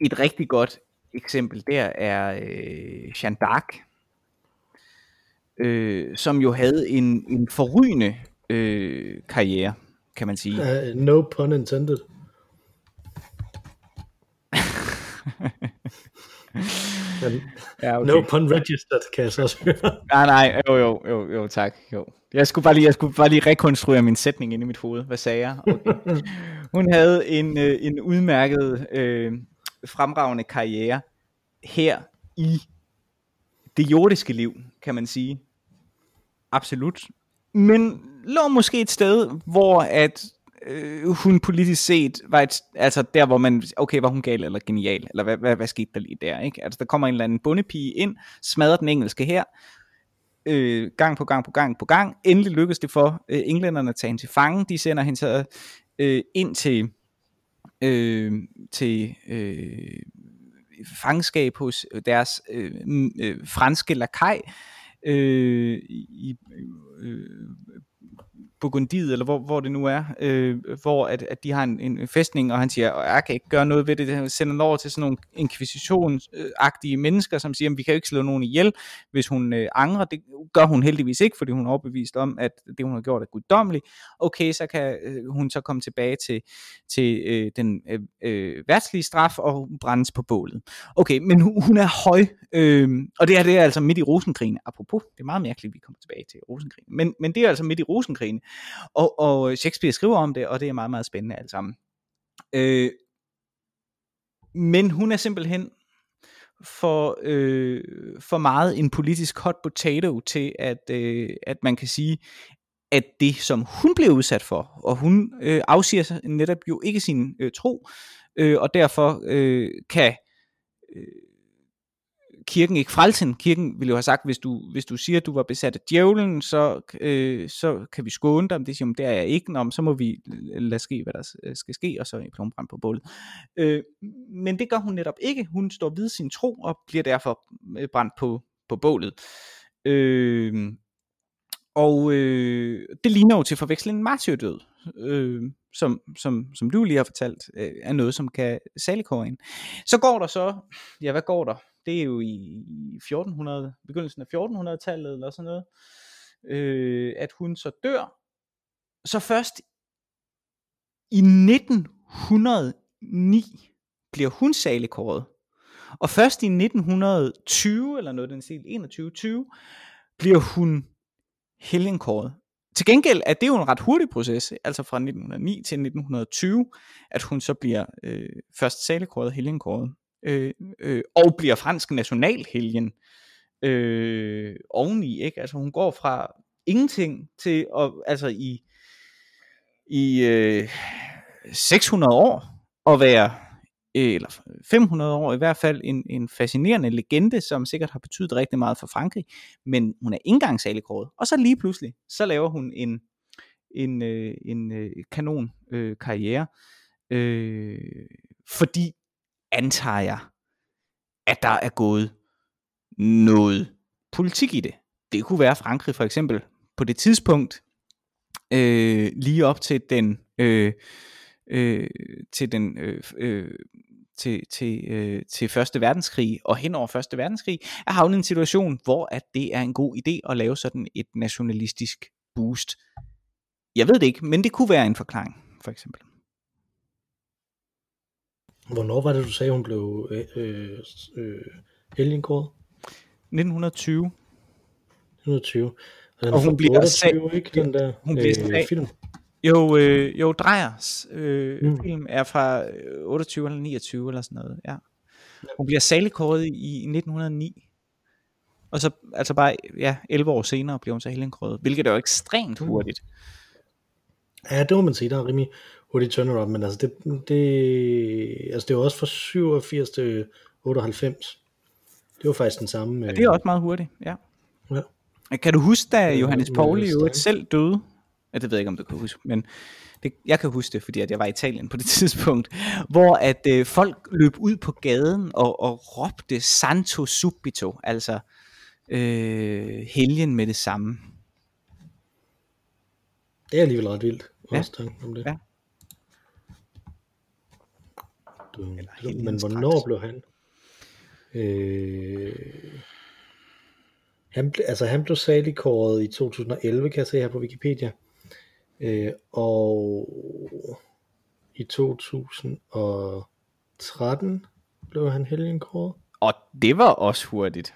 et rigtig godt eksempel der er øh, Jeanne d'Arc, øh, som jo havde en, en forrygende øh, karriere, kan man sige.
Uh, no pun intended. Men,
Ja,
No pun registered, kan jeg så også høre.
Nej, nej, jo, jo, jo, jo, tak. Jo. Jeg skulle bare lige, jeg skulle bare lige rekonstruere min sætning inde i mit hoved. Hvad sagde jeg? Okay. Hun havde en, øh, en udmærket, øh, fremragende karriere her i det jordiske liv, kan man sige. Absolut. Men lå måske et sted, hvor at øh, hun politisk set var et, altså der, hvor man, okay, var hun gal eller genial, eller hvad, hvad, hvad skete der lige der, ikke? Altså der kommer en eller anden bondepige ind, smadrer den engelske her, øh, gang på gang på gang på gang. Endelig lykkes det for øh, englænderne at tage hende til fange. De sender hende så øh, ind til, øh, til øh, fangenskab hos øh, deres øh, øh, franske lakaj øh, i øh, Burgundiet, eller hvor, hvor det nu er, øh, hvor at, at de har en, en fæstning, og han siger, jeg kan ikke gøre noget ved det, han sender den over til sådan nogle inkvisitionsagtige mennesker, som siger, vi kan jo ikke slå nogen ihjel, hvis hun øh, angrer, det gør hun heldigvis ikke, fordi hun er overbevist om, at det hun har gjort er guddommeligt, okay, så kan øh, hun så komme tilbage til, til øh, den øh, øh, værtslige straf, og brændes på bålet. Okay, men hun, hun er høj, øh, og det er, det er altså midt i rosenkrigen, apropos, det er meget mærkeligt, at vi kommer tilbage til rosenkrigen, men, men det er altså midt i rosenkrigen, og, og Shakespeare skriver om det, og det er meget, meget spændende alt sammen. Øh, men hun er simpelthen for, øh, for meget en politisk hot potato til, at, øh, at man kan sige, at det, som hun blev udsat for, og hun øh, afsiger sig netop jo ikke sin øh, tro, øh, og derfor øh, kan øh, kirken ikke frelse hende. Kirken ville jo have sagt, hvis du, hvis du siger, at du var besat af djævlen, så, øh, så kan vi skåne dig. Men det siger, det er jeg ikke. Nå, så må vi lade ske, hvad der øh, skal ske, og så i plombrand på bålet. Øh, men det gør hun netop ikke. Hun står ved sin tro, og bliver derfor øh, brændt på, på bålet. Øh, og øh, det ligner jo til forveksling en martyrdød, øh, som, som, som du lige har fortalt, øh, er noget, som kan saligkåre en. Så går der så, ja hvad går der? Det er jo i 1400, begyndelsen af 1400-tallet eller sådan noget, øh, at hun så dør. Så først i 1909 bliver hun saligkåret. Og først i 1920, eller noget den stil, 21 bliver hun helgenkåret. Til gengæld er det jo en ret hurtig proces, altså fra 1909 til 1920, at hun så bliver øh, først salekåret helgenkåret, øh, øh, og bliver fransk nationalhelgen øh, oveni, ikke? Altså hun går fra ingenting til, at, altså i, i øh, 600 år, at være eller 500 år i hvert fald, en, en fascinerende legende, som sikkert har betydet rigtig meget for Frankrig, men hun er ikke engang særlig kåret. Og så lige pludselig, så laver hun en, en, øh, en øh, kanon øh, karriere, øh, fordi antager jeg, at der er gået noget politik i det. Det kunne være Frankrig for eksempel på det tidspunkt, øh, lige op til den øh, øh, til den øh, øh, til, til, øh, til Første Verdenskrig og hen over Første Verdenskrig, er havnet i en situation, hvor at det er en god idé at lave sådan et nationalistisk boost jeg ved det ikke, men det kunne være en forklaring, for eksempel.
Hvornår var det, du sagde, hun blev øh, øh, helgenkåret?
1920.
1920. Og,
Og hun bliver
28, ikke den der
hun bliver
øh,
sag-
film?
Jo, øh, jo Drejers øh,
Mm.
film er fra øh, 28 eller 29 eller sådan noget, ja. Hun bliver saligkåret i 1909. Og så, altså bare, ja, 11 år senere bliver hun så helgenkåret, hvilket er jo ekstremt
Mm.
hurtigt.
Ja, det må man sige, der er rimelig hurtigt turnaround, men altså det, det, altså det var også fra 87 til 98. Det var faktisk den samme.
Ja, det er også meget hurtigt, ja.
Ja.
Kan du huske, da
Øh,
Johannes Pauli jo selv døde? Ja, det ved jeg ikke, om du kan huske, men det, jeg kan huske det, fordi at jeg var i Italien på det tidspunkt, hvor at øh, folk løb ud på gaden og, og råbte Santo Subito, altså øh, helgen med det samme.
Det er alligevel ret vildt.
Ja.
Også tanken om det.
Ja.
Du, men
helgens
hvornår
dragt.
blev han? Øh, han, altså han blev saligkåret i 2011, kan jeg se her på Wikipedia. Øh, og i 2013 blev han helgenkåret.
Og det var også hurtigt.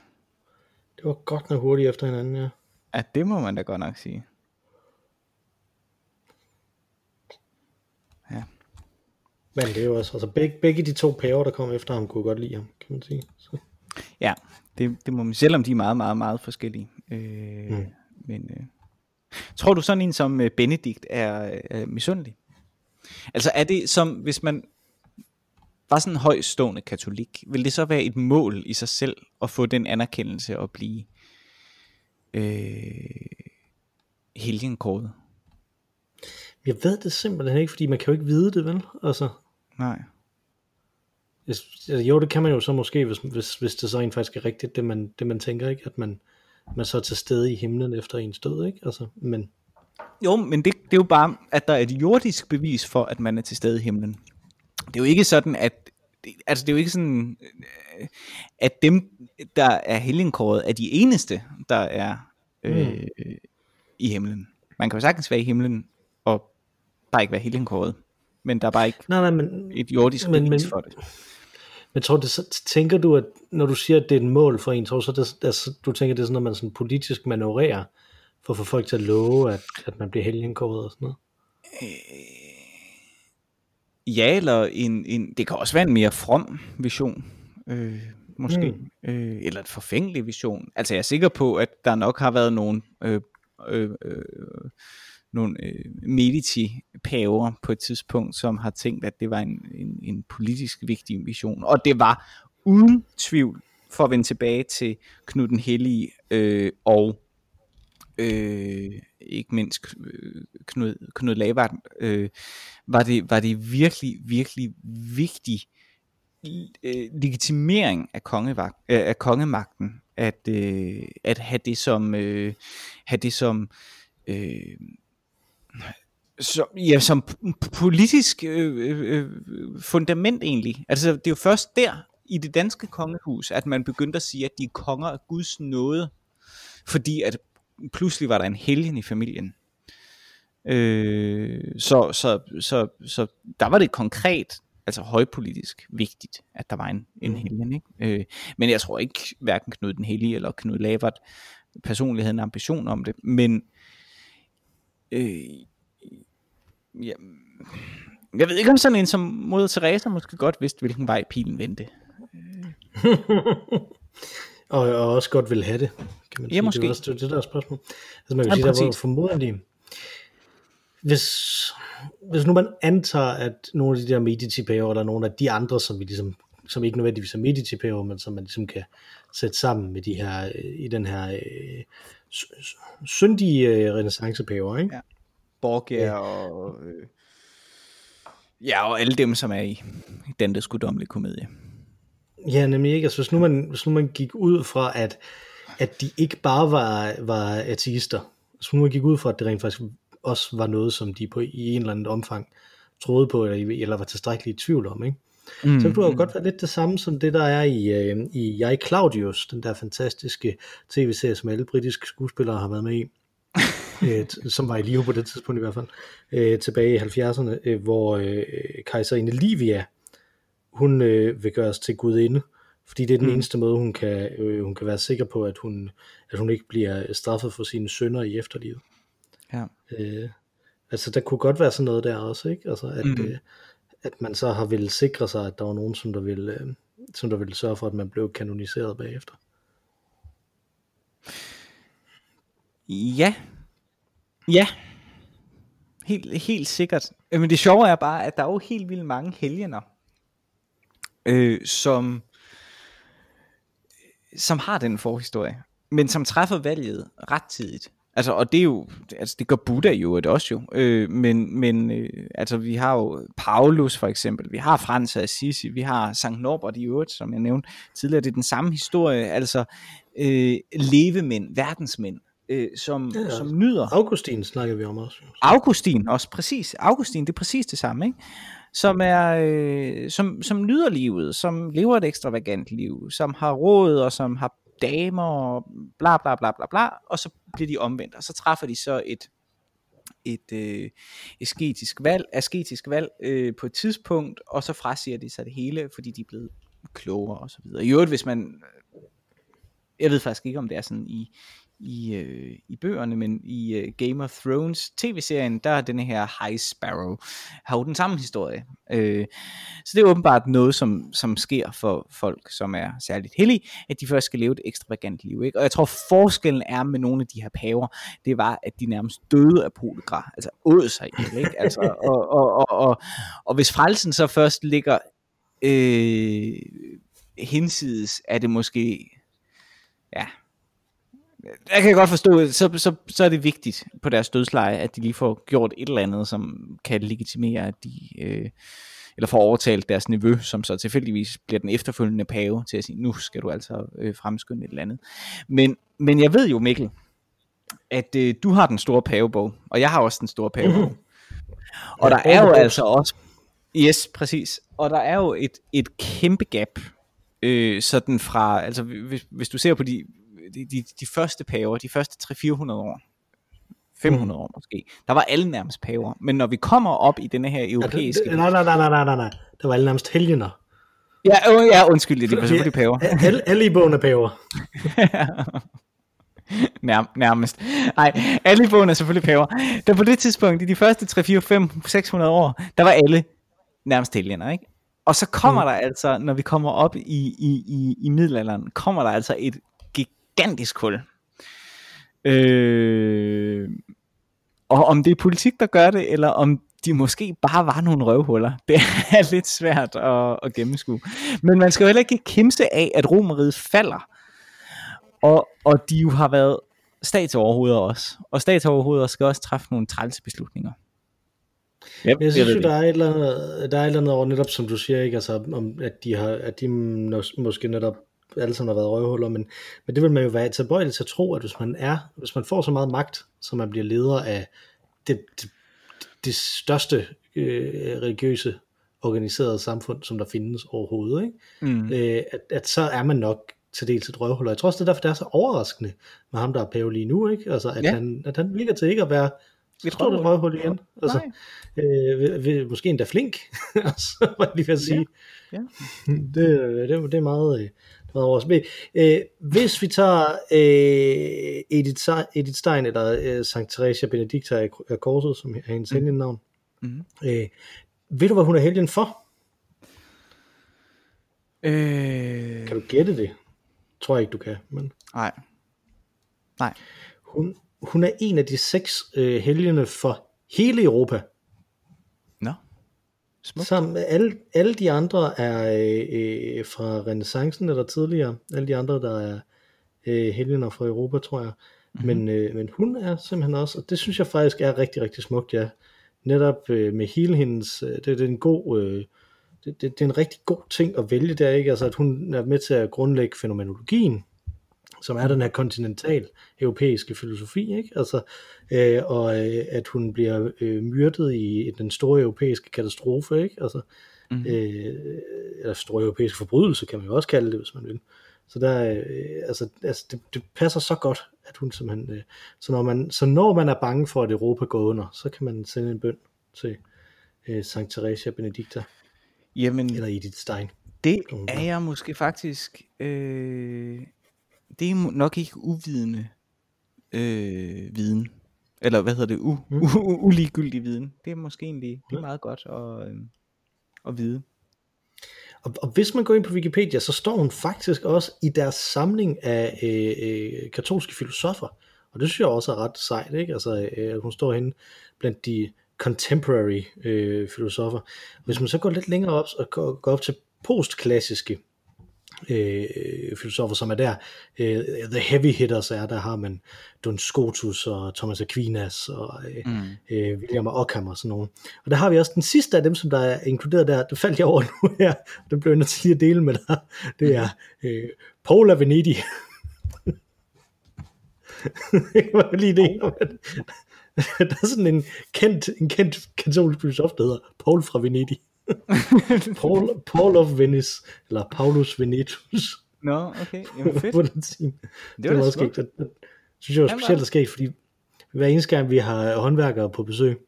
Det var godt nok hurtigt efter hinanden, ja.
Ja, det må man da godt nok sige.
Men det er jo også, altså begge, begge de to paver, der kom efter ham, kunne godt lide ham, kan man sige. Så.
Ja, det, det må man, selvom de er meget, meget, meget forskellige. Øh,
mm.
Men øh, tror du sådan en som øh, Benedikt er, er misundelig? Altså er det som, hvis man var sådan en højstående katolik, vil det så være et mål i sig selv at få den anerkendelse og blive øh, helgenkåret?
Jeg ved det simpelthen ikke, fordi man kan jo ikke vide det, vel? Altså,
Nej.
altså, jo, det kan man jo så måske, hvis, hvis, hvis det så rent faktisk er rigtigt, det man, det man tænker, ikke? At man, man så er til stede i himlen efter ens død, ikke? Altså, men
Jo, men det, det er jo bare, at der er et jordisk bevis for, at man er til stede i himlen. Det er jo ikke sådan, at det, altså det er jo ikke sådan, øh, at dem, der er helgenkåret, er de eneste, der er øh, i himlen. Man kan jo sagtens være i himlen, og bare ikke være helgenkåret. Men der er bare ikke
nej, nej, men,
et jordisk
Men-
bevis
men-
for det.
Men tror så tænker du, at når du siger, at det er et mål for en, tror du så, det, altså, du tænker, det er sådan, at man sådan politisk manøvrerer, for at få folk til at love, at, at man bliver helgenkåret og sådan noget?
Ja, eller en, en, det kan også være en mere from vision, øh, måske, mm. øh, eller et forfængelig vision. Altså jeg er sikker på, at der nok har været nogle, øh, øh, øh, nogle øh, Medici-paver på et tidspunkt, som har tænkt, at det var en, en, en politisk vigtig mission. Og det var uden tvivl, for at vende tilbage til Knud den Hellige øh, og øh, ikke mindst øh, Knud, Knud Lavard, øh, var, det, var det virkelig, virkelig vigtig øh, legitimering af, kongevagt, øh, af kongemagten, at, øh, at have det som, øh, have det som øh, som, ja, som politisk øh, øh, fundament egentlig. Altså det er jo først der i det danske kongehus, at man begyndte at sige, at de er konger af Guds nåde, fordi at pludselig var der en helgen i familien. Øh, så, så, så, så der var det konkret, altså højpolitisk vigtigt, at der var en, en helgen. Ikke? Øh, men jeg tror ikke, hverken Knud den Hellige eller Knud Lavard personligt havde en ambition om det, men øh, ja, jeg ved ikke om sådan en som Moder Teresa måske godt vidste, hvilken vej pilen vendte.
Og, og også godt vil have det, kan man
Ja,
sige.
måske.
Det er også det, der er spørgsmål. Altså man kan
Ja,
sige, der var
præcis.
formodentlig, hvis, hvis nu man antager, at nogle af de der Medici-paver, eller nogle af de andre, som vi ligesom som ikke nødvendigvis er Medici-paver, men som man ligesom kan sætte sammen med de her, øh, i den her øh, syndige øh, renaissance-paver, ikke?
Ja. Borgia
Ja.
og... Øh, ja, og alle dem, som er i den der skuddommelige komedie.
Ja, nemlig ikke. Altså, hvis, nu man, hvis nu man gik ud fra, at, at de ikke bare var, var ateister, hvis nu man gik ud fra, at det rent faktisk også var noget, som de på, i en eller anden omfang troede på, eller, eller var tilstrækkeligt i tvivl om, ikke?
Mm.
Så kunne det jo godt være lidt det samme som det, der er i, øh, i Jeg Claudius, den der fantastiske tv-serie, som alle britiske skuespillere har været med i. øh, som var i live på det tidspunkt i hvert fald, øh, tilbage i 70'erne, øh, hvor øh, kejserinde Livia, hun øh, vil gøres til gudinde, fordi det er den mm. eneste måde, hun kan, øh, hun kan være sikker på, at hun, at hun ikke bliver straffet for sine sønder i efterlivet.
Ja.
Øh, altså der kunne godt være sådan noget der også, ikke? Altså at, mm. øh, at man så har ville sikre sig, at der var nogen, som der ville, øh, som der ville sørge for, at man blev kanoniseret bagefter.
Ja. Ja. Helt, helt sikkert. Men det sjove er bare, at der er jo helt vildt mange helgener, øh, som, som har den forhistorie, men som træffer valget ret tidigt. Altså, og det er jo, altså det gør Buddha jo et også jo, øh, men, men øh, altså vi har jo Paulus for eksempel, vi har Frans af Assisi, vi har Sankt Norbert i øvrigt, som jeg nævnte tidligere, det er den samme historie, altså øh, levemænd, verdensmænd, øh, som, ja, som nyder.
Augustin snakker vi om også.
Augustin også, præcis. Augustin, det er præcis det samme, ikke? Som, er, øh, som, som nyder livet, som lever et ekstravagant liv, som har råd og som har damer og bla bla bla bla bla, og så bliver de omvendt, og så træffer de så et et øh, asketisk valg, asketisk valg øh, på et tidspunkt, og så frasiger de sig det hele, fordi de er blevet klogere og så videre. I øvrigt, hvis man, øh, jeg ved faktisk ikke, om det er sådan i, i, øh, i bøgerne, men i øh, Game of Thrones tv-serien, der er denne her High Sparrow, har jo den samme historie. Øh, så det er åbenbart noget, som, som sker for folk, som er særligt heldige, at de først skal leve et ekstravagant liv. Ikke? Og jeg tror, forskellen er med nogle af de her paver, det var, at de nærmest døde af poligrar, altså åd sig ihjel, ikke? Altså, og, og, og, og, og hvis frelsen så først ligger øh, hinsides, er det måske ja, jeg kan godt forstå, så, så, så er det vigtigt på deres dødsleje, at de lige får gjort et eller andet, som kan legitimere, at de, øh, eller får overtalt deres nevø, som så tilfældigvis bliver den efterfølgende pave, til at sige, nu skal du altså øh, fremskynde et eller andet. Men, men jeg ved jo, Mikkel, at øh, du har den store pavebog, og jeg har også den store pavebog. Mm-hmm. Og ja, der er jo altså også, yes, præcis, og der er jo et, et kæmpe gap, øh, sådan fra, altså hvis, hvis du ser på de de, de, de første paver, de første 300-400 år, 500 mm. år måske, der var alle nærmest paver. Men når vi kommer op i denne her europæiske...
Ja, nej, nej, nej, nej, nej, nej. Der var alle nærmest helgener.
Ja, øh, ja undskyld, det er selvfølgelig paver.
Alle, alle i bogen er paver.
Nær, nærmest. Nej, alle i bogen er selvfølgelig paver. Der på det tidspunkt, i de første 3, 4, 5, 600 år, der var alle nærmest helgener, ikke? Og så kommer mm. der altså, når vi kommer op i, i, i, i middelalderen, kommer der altså et gigantisk hul. Øh, og om det er politik, der gør det, eller om de måske bare var nogle røvhuller. Det er lidt svært at, at gennemskue. Men man skal jo heller ikke kimse af, at Romeriet falder. Og, og de jo har været statsoverhoveder også. Og statsoverhoveder skal også træffe nogle trælse beslutninger.
Yep, jeg synes jo, der er, et eller andet, der er et eller andet over netop, som du siger, ikke? Altså, om, at de har, at de måske netop alle sammen har været røvhuller, men, men det vil man jo være tilbøjelig til at tro, at hvis man er, hvis man får så meget magt, så man bliver leder af det, det, det største øh, religiøse organiserede samfund, som der findes overhovedet, ikke? Mm. Øh, at, at så er man nok til dels et røvhul. Jeg tror også, det er derfor, det er så overraskende med ham, der er pave lige nu, ikke? Altså, at, ja. han, at han virker til ikke at være vi tror det røvhul igen. Altså, øh, vi, måske endda flink, så var jeg lige ved at sige. Ja. Ja. Det, det, det er meget, øh, Vores øh, hvis vi tager øh, Edith, Edith Stein eller øh, Sankt Theresia Benedicta af korset, som er hendes mm. navn, mm. øh, ved du, hvad hun er helgen for? Øh... Kan du gætte det? Tror jeg ikke, du kan. Men...
Nej. Nej.
Hun, hun er en af de seks øh, helgene for hele Europa. Smukt. Som alle, alle de andre er øh, øh, fra renaissancen eller tidligere. Alle de andre, der er øh, helgener fra Europa, tror jeg. Mm-hmm. Men, øh, men hun er simpelthen også, og det synes jeg faktisk er rigtig, rigtig smukt, ja. Netop øh, med hele hendes, øh, det, det er en god, øh, det, det, det er en rigtig god ting at vælge der, ikke? Altså at hun er med til at grundlægge fænomenologien, som er den her kontinental europæiske filosofi, ikke? Altså, øh, og øh, at hun bliver øh, myrdet i den store europæiske katastrofe, ikke? Altså, mm. øh, eller store europæiske forbrydelse, kan man jo også kalde det, hvis man vil. Så, der, øh, altså, altså det, det passer så godt, at hun simpelthen... Øh, så, når man, så når man er bange for, at Europa går under, så kan man sende en bøn til øh, Sankt Theresia Benedicta,
Jamen,
eller Edith Stein.
det er jeg måske faktisk... Øh, det er nok ikke uvidende øh, viden. Eller hvad hedder det? U,
Mm.
u, u, uligegyldig viden. Det er måske egentlig det er meget godt at, øh, at vide.
Og, og hvis man går ind på Wikipedia, så står hun faktisk også i deres samling af øh, øh, katolske filosofer. Og det synes jeg også er ret sejt, ikke? Altså, øh, hun står henne blandt de contemporary øh, filosofer. Hvis man så går lidt længere op og går, går op til postklassiske øh, filosofer, som er der, øh, the heavy hitters er, der har man Duns Scotus og Thomas Aquinas og øh,
Mm.
øh, William Ockham og sådan nogen. Og der har vi også den sidste af dem, som der er inkluderet der, det faldt jeg over nu her, den blev jeg nødt til lige at dele med dig, det er øh, Paul af Venedig. det var lige det, der er sådan en kendt, en kendt katolsk filosof, der hedder Paul fra Venedig. Paul, Paul of Venice, eller Paulus Venetus
Nå, okay. Jamen fedt.
på latin.
Det
Det
var
også skægt. Det, det synes jeg var
var-
specielt skægt, fordi hver eneste gang vi har håndværkere på besøg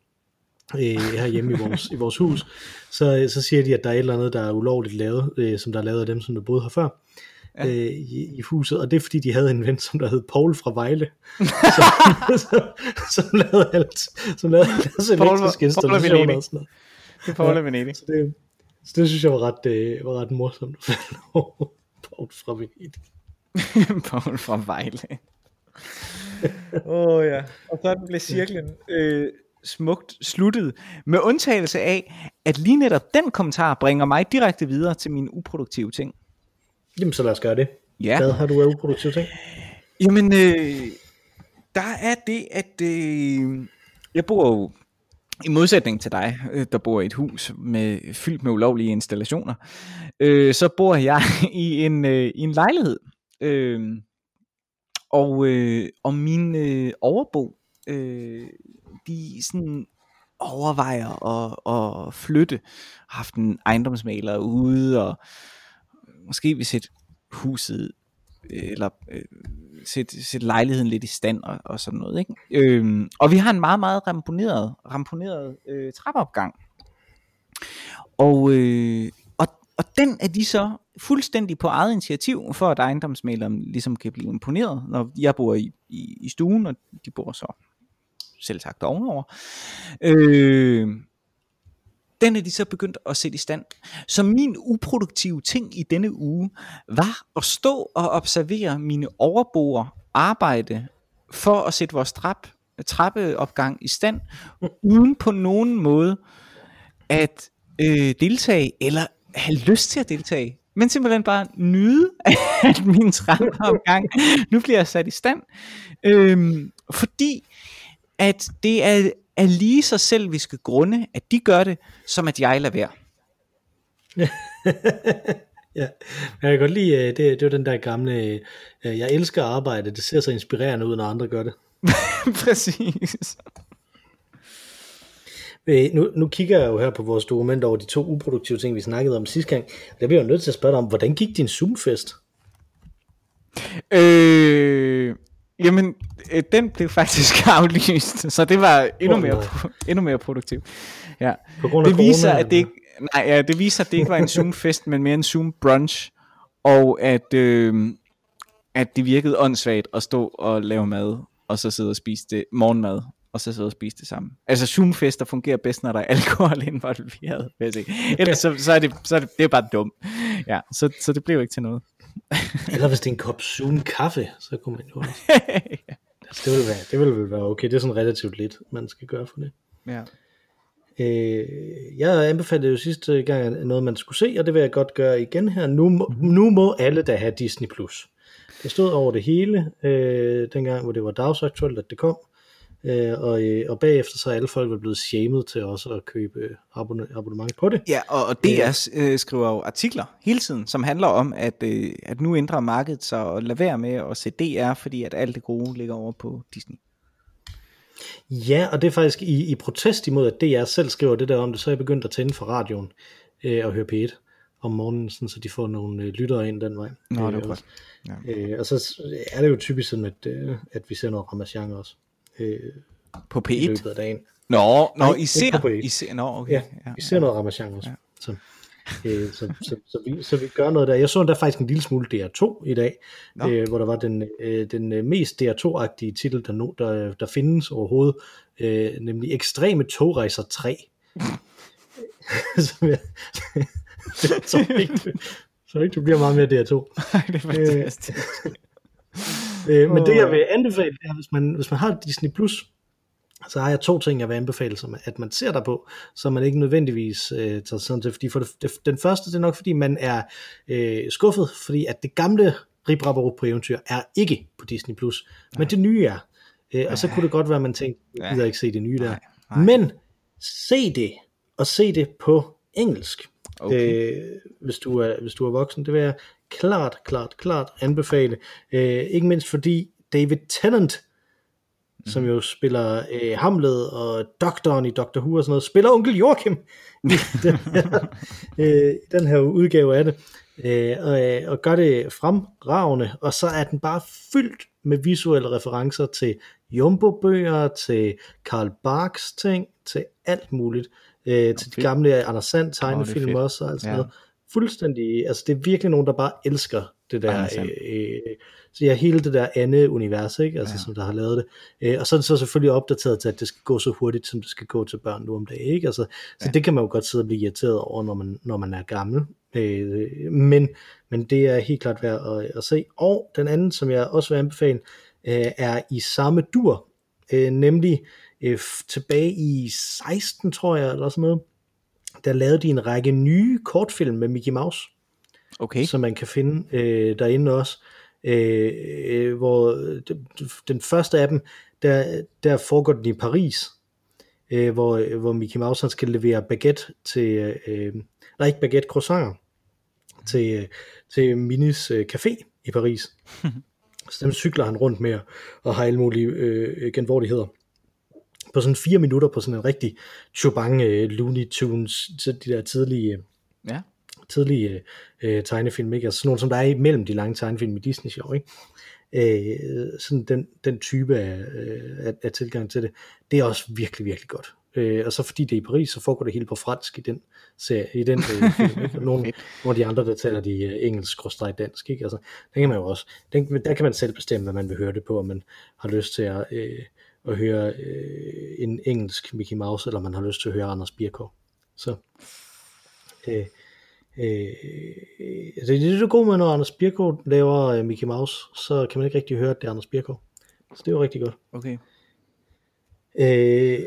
øh, herhjemme i vores, i vores hus, så, så siger de, at der er et eller andet, der er ulovligt lavet, øh, som der er lavet af dem, som der boede her før.
Ja.
Øh, i, i huset, og det er fordi de havde en ven, som der hed Paul fra Vejle, som, som, som lavede alt, som lavede deres elektriske installationer og sådan noget.
Det Paul
Ja.
Venedig.
Så det, så det synes jeg var ret, øh, var ret morsomt at falde over Paul fra Venedig.
Paul fra Vejle. Åh oh, ja. Og sådan blev cirklen øh, smukt sluttet. Med undtagelse af, at lige netop den kommentar bringer mig direkte videre til mine uproduktive ting.
Jamen, så lad os gøre det.
Ja.
Hvad har du af uproduktive ting?
Jamen, øh, der er det, at øh, jeg bor jo i modsætning til dig, øh, der bor i et hus med fyldt med ulovlige installationer, øh, så bor jeg i en, øh, i en lejlighed. Øh, og, øh, og min øh, overbo, øh, de sådan overvejer at, at flytte. Har haft en ejendomsmaler ude, og måske hvis et huset øh, eller øh, sætte, sætte lejligheden lidt i stand og, og sådan noget. Ikke? Øhm, og vi har en meget, meget ramponeret, ramponeret øh, trappeopgang. Og, øh, og, og den er de så fuldstændig på eget initiativ, for at ejendomsmaleren ligesom kan blive imponeret, når jeg bor i, i, i stuen, og de bor så selv sagt ovenover. Øh, den er de så begyndt at sætte i stand. Så min uproduktive ting i denne uge var at stå og observere mine overboer arbejde for at sætte vores trap, trappeopgang i stand, uden på nogen måde at øh, deltage, eller have lyst til at deltage, men simpelthen bare nyde, at min trappeopgang nu bliver sat i stand. Øhm, fordi at det er, er lige så selviske grunde, at de gør det, som at jeg lader være.
ja, jeg kan godt lide, øh, det, det er den der gamle, øh, jeg elsker arbejde, det ser så inspirerende ud, når andre gør det.
Præcis.
Øh, Nu, nu kigger jeg jo her på vores dokument over de to uproduktive ting, vi snakkede om sidste gang. Der bliver jeg jo nødt til at spørge dig om, hvordan gik din Zoom-fest?
Øh, jamen, øh, den blev faktisk aflyst, så det var endnu mere, pro- endnu mere produktivt. Ja.
På grund af
Det viser,
corona,
at det ikke, nej, ja, det viser, at det ikke var en Zoom-fest, men mere en Zoom-brunch, og at, øh, at det virkede åndssvagt at stå og lave mad, og så sidde og spise det, morgenmad, og så sidde og spise det sammen. Altså Zoom-fester fungerer bedst, når der er alkohol involveret, vil jeg sige. Ellers så, så, er det, så er det, det er bare dumt. Ja, så, så det blev ikke til noget.
Eller hvis det er en kop Zoom-kaffe, så kunne man jo også. altså, det ville være, det ville være okay. Det er sådan relativt lidt, man skal gøre for det.
ja.
Øh, jeg anbefalede jo sidste gang noget, man skulle se, og det vil jeg godt gøre igen her. Nu må, nu må alle da have Disney+. Plus. Det stod over det hele, øh, dengang, hvor det var dagsaktuelt, at det kom. Øh, og, øh, og bagefter så er alle folk blevet shamed til også at købe abonne- abonnement på det.
Ja, og, og DR øh, skriver jo artikler hele tiden, som handler om, at, øh, at nu ændrer markedet sig og lade være med at se DR, fordi at alt det gode ligger over på Disney.
Ja, og det er faktisk i, i protest imod, at DR selv skriver det der om det, så er jeg begyndt at tænde for radioen øh, og høre P1. om morgenen, sådan, så de får nogle øh, lyttere ind den vej.
Nå, det
Øh,
er godt. Ja.
Øh, og så er det jo typisk sådan, at, øh, at vi ser noget Ramachan også øh,
På
i
P1?
løbet af dagen.
Nå, nå
Nej,
I ser,
på P1.
I ser, nå, okay.
Ja, vi ser noget Ramachan også.
Ja.
Så, øh, så, så, så, vi, så vi gør noget der. Jeg så der faktisk en lille smule DR2 i dag,
Nå.
øh, hvor der var den, øh, den øh, mest DR2-agtige titel, der, no, der, der findes overhovedet, øh, nemlig Ekstreme Togrejser 3. Som jeg, så ikke, så ikke det bliver meget mere DR2.
det er fantastisk.
Øh, men det jeg vil anbefale, det er, hvis man, hvis man har Disney+, Plus, så har jeg to ting, jeg vil anbefale, som at man ser der på, så man ikke nødvendigvis øh, tager sådan til. Fordi for det, det, den første, det er nok, fordi man er øh, skuffet, fordi at det gamle Rip Rapperup på eventyr er ikke på Disney+, Plus, men det nye er. Øh, og så kunne det godt være, at man tænkte, jeg gider ikke se det nye der.
Nej, nej.
Men se det, og se det på engelsk.
Okay.
Øh, hvis, du er, hvis du er voksen, det vil jeg klart, klart, klart anbefale. Øh, ikke mindst fordi David Tennant, mm. som jo spiller øh, Hamlet og doktoren i Doctor Who og sådan noget, spiller onkel Joachim i den her, øh, den her udgave af det. Øh, og, øh, og gør det fremragende, og så er den bare fyldt med visuelle referencer til Jumbo-bøger, til Karl Barks ting, til alt muligt. Øh, til de gamle Anders Sand tegnefilm også, og alt sådan
Ja.
noget. Fuldstændig, altså det er virkelig nogen, der bare elsker det der,
Sand.
øh, øh, så ja, hele det der andet univers, ikke? Altså,
Ja.
ja. som der har lavet det. Øh, og så er det så selvfølgelig opdateret til, at det skal gå så hurtigt, som det skal gå til børn nu om dagen, ikke? Altså, så
Ja.
det kan man jo godt sidde og blive irriteret over, når man, når man er gammel. Øh, men, men det er helt klart værd at, at se. Og den anden, som jeg også vil anbefale, øh, er i samme dur, øh, nemlig øh, tilbage i 16, tror jeg, eller sådan noget, der lavede de en række nye kortfilm med Mickey Mouse
Okay.
som man kan finde øh, derinde også. Øh, øh, hvor den, den første af dem, der, der foregår den i Paris, øh, hvor, hvor Mickey Mouse han skal levere baguette til, øh, nej ikke baguette, croissanter til, øh, til Minis øh, café i Paris. Så dem cykler han rundt med og har alle mulige øh, genvordigheder. På sådan fire minutter på sådan en rigtig chubang øh, Looney Tunes, så de der tidlige,
Ja.
tidlige øh, tegnefilm, ikke? Altså sådan nogle, som der er imellem de lange tegnefilm i Disney Show, ikke? Øh, sådan den, den type af, øh, af, af tilgang til det, det er også virkelig, virkelig godt. Øh, og så fordi det er i Paris, så foregår det hele på fransk i den, serie, i den øh, film, ikke? Og nogle, nogle af de andre, der taler de øh, engelsk og dansk, ikke? Altså, den kan man jo også, den, der kan man selv bestemme, hvad man vil høre det på, om man har lyst til at, øh, at høre øh, en engelsk Mickey Mouse, eller man har lyst til at høre Anders Birkov. Så øh, øh, det er det gode med, når Anders Birkov laver øh, Mickey Mouse, så kan man ikke rigtig høre, at det er Anders Birkov. Så det er jo rigtig godt.
Okay.
Øh,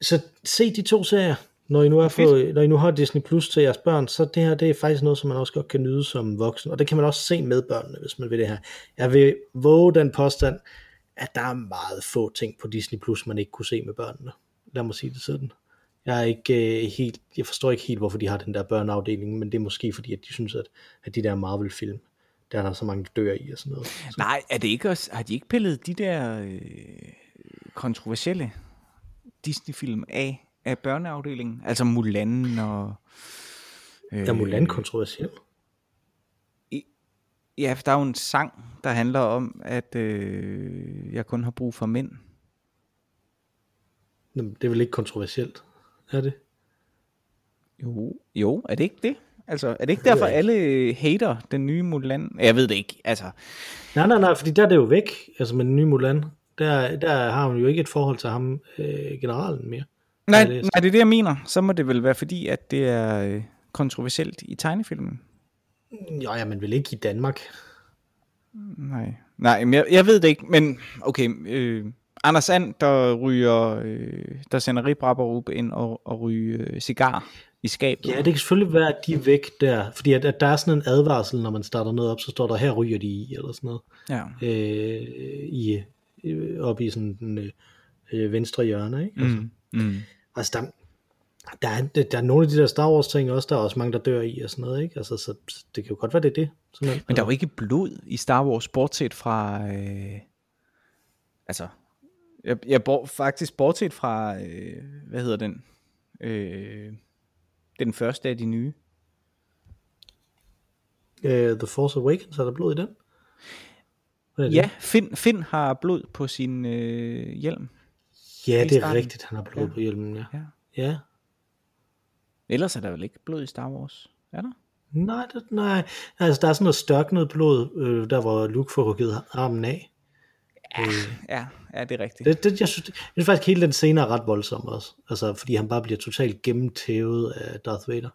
så se de to serier, når I nu, er på, når I nu har Disney Plus til jeres børn, så det her det er faktisk noget, som man også godt kan nyde som voksen, og det kan man også se med børnene, hvis man vil det her. Jeg vil våge den påstand, at der er meget få ting på Disney Plus, man ikke kunne se med børnene. Lad mig sige det sådan. Jeg er ikke øh, helt, jeg forstår ikke helt, hvorfor de har den der børneafdeling, men det er måske fordi, at de synes, at, at de der Marvel-film, der er der så mange, der dør i og sådan noget. Så,
Nej, er det ikke også, har de ikke pillet de der øh, kontroversielle Disney-film af, af børneafdelingen? Altså Mulan og... Øh,
er Mulan kontroversiel?
Ja, for der er jo en sang, der handler om, at øh, jeg kun har brug for mænd.
Jamen, Det er vel ikke kontroversielt, er det?
Jo, jo, er det ikke det? Altså, er det ikke derfor,
ikke.
alle hater den nye Mulan? Jeg ved det ikke, altså.
Nej, nej, nej, fordi der er det jo væk, altså med den nye Mulan. Der, der har hun jo ikke et forhold til ham, øh, generalen mere.
Nej, nej,
det er-
det er det, jeg mener. Så må det vel være fordi, at det er øh, kontroversielt i tegnefilmen.
Jo, ja, men vel ikke i Danmark.
Nej, nej men jeg, jeg ved det ikke, men okay. Øh, Anders And, der ryger, øh, der sender Rip Rapperup ind og, og ryger øh, cigar i skabet.
Ja, det kan selvfølgelig være, at de er væk der, fordi at, at der er sådan en advarsel, når man starter noget op, så står der, her ryger de i, eller sådan noget,
ja.
øh, i, øh, op i sådan den øh, øh, venstre hjørne, ikke? Altså,
Mm, mm.
altså der, der, er, der er nogle af de der Star Wars ting også, der er også mange, der dør i og sådan noget, ikke? Altså, så, det kan jo godt være, det er det. Sådan,
Men der er jo ikke blod i Star Wars, bortset fra... Øh, altså, jeg, jeg bor, faktisk bortset fra... Øh, hvad hedder den? Øh, den første af de nye.
Uh, The Force Awakens, er der blod i den?
Ja, Finn, Finn har blod på sin øh, hjelm.
ja det er
starten.
rigtigt, han har blod
Ja.
på hjelmen, ja.
Ja.
Ja,
Ellers er der vel ikke blod i Star Wars? Er der?
nej, det, nej. Altså, der er sådan noget størknet blod, øh, der hvor Luke får rykket armen af.
Ja, ja det er rigtigt.
Det, det, jeg, synes, jeg synes faktisk, hele den scene er ret voldsom også. Altså, fordi han bare bliver totalt gennemtævet af Darth Vader.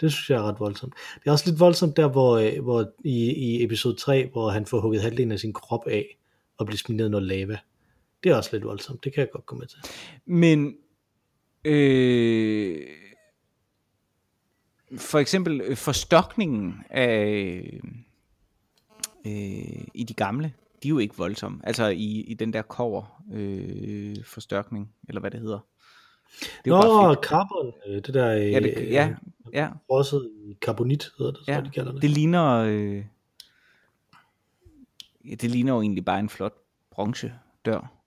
Det synes jeg er ret voldsomt. Det er også lidt voldsomt der, hvor, øh, hvor i, i episode 3, hvor han får hugget halvdelen af sin krop af, og bliver smidt ned noget lava. Det er også lidt voldsomt. Det kan jeg godt gå med til.
Men øh, for eksempel øh, forstokningen af øh, i de gamle, de er jo ikke voldsomme. Altså i, i den der kover øh, forstørkning, eller hvad det hedder. Det er
Nå, carbon, øh, det der
Ja, det,
øh,
ja, ja,
frosset karbonit, hedder det,
ja.
de kalder det.
Det ligner øh, ja, det ligner jo egentlig bare en flot bronze dør.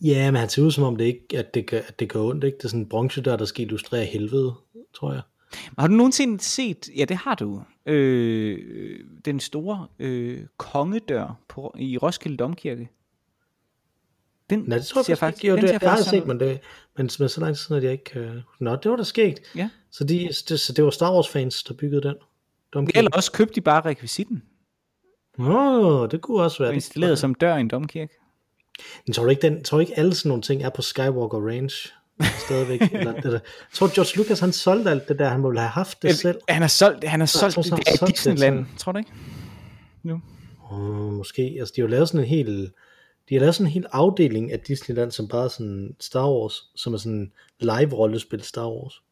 Ja, men han ser ud som om det ikke, at det, gør, at det gør ondt, ikke? Det er sådan en bronze der, der skal illustrere helvede, tror jeg.
Har du nogensinde set, ja det har du, øh, den store øh, kongedør på, i Roskilde Domkirke? Den
Nej, det tror jeg
ser
faktisk ikke. Jo,
den
det,
ser
jeg har set, men, det, men med så lang tid siden, at jeg ikke kan... Nå, det var skægt.
ud. Ja.
Så, de, det, så det var Star Wars fans, der byggede den? Domkirke.
Eller også købte de bare rekvisitten
Åh, det kunne også være
og
det.
installeret som dør i en domkirke.
Men tror du ikke, den, tror du ikke alle sådan nogle ting er på Skywalker Range stadigvæk? eller, jeg tror George Lucas, han solgte alt det der, han ville have haft det selv.
Han har solgt, han har solgt
tror,
det
det
Disneyland, tror du ikke? Nu.
Oh, måske, altså de har lavet sådan en hel, de har lavet sådan en hel afdeling af Disneyland, som bare er sådan Star Wars, som er sådan live rollespil Star Wars.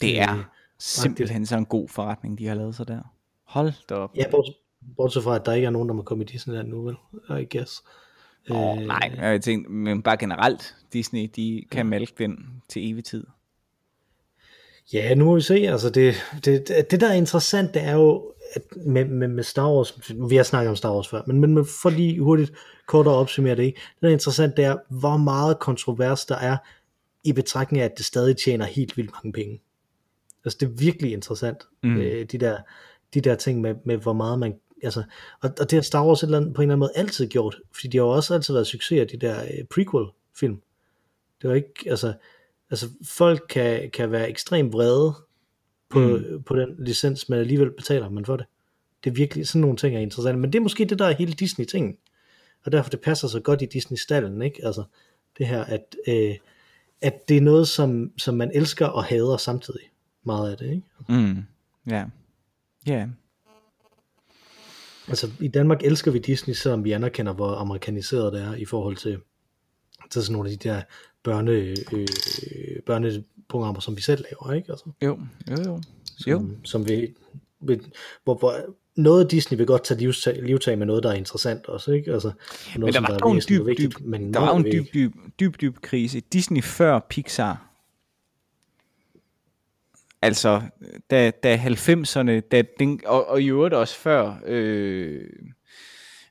Det er
Øh,
simpelthen så en god forretning, de har lavet sig der. Hold da op.
Ja, bortset, bortset fra, at der ikke er nogen, der må komme i Disneyland nu, vel? I guess.
Oh, nej, jeg tænkte, men bare generelt, Disney, de kan malke den til evig tid.
Ja, nu må vi se. Altså det, det, det, der er interessant, det er jo, at med, med, med Star Wars, vi har snakket om Star Wars før, men, men for lige hurtigt kort at opsummere det, ikke? det der er interessant, det er, hvor meget kontrovers der er, i betragtning af, at det stadig tjener helt vildt mange penge. Altså det er virkelig interessant, mm. øh, de, der, de der ting med, med, hvor meget man, altså, og, og det har Star Wars et eller andet, på en eller anden måde altid gjort, fordi de har jo også altid været succeser, de der øh, prequel-film. Det var ikke, altså, altså folk kan, kan være ekstremt vrede på, mm. på den licens, men alligevel betaler man for det. Det er virkelig, sådan nogle ting er interessante, men det er måske det, der er hele Disney-tingen, og derfor det passer så godt i Disney-stallen, ikke? Altså, det her, at, øh, at det er noget, som, som man elsker og hader samtidig, meget af det, ikke?
Mm. Ja. Ja.
Altså, i Danmark elsker vi Disney, selvom vi anerkender, hvor amerikaniseret det er i forhold til, til sådan nogle af de der børne, øh, børneprogrammer, som vi selv laver, ikke? Altså,
Jo, jo, jo. Jo.
som, som vi, vi hvor, hvor noget af Disney vil godt tage livstag, livtag med noget, der er interessant også, ikke? Altså, noget,
Men der
som
var
er
jo en dyb,
og vigtigt,
dyb,
men
der var en dyb, dyb, dyb, dyb krise. Disney før Pixar. Altså, da, da 90'erne, da den, og, og i øvrigt også før, øh,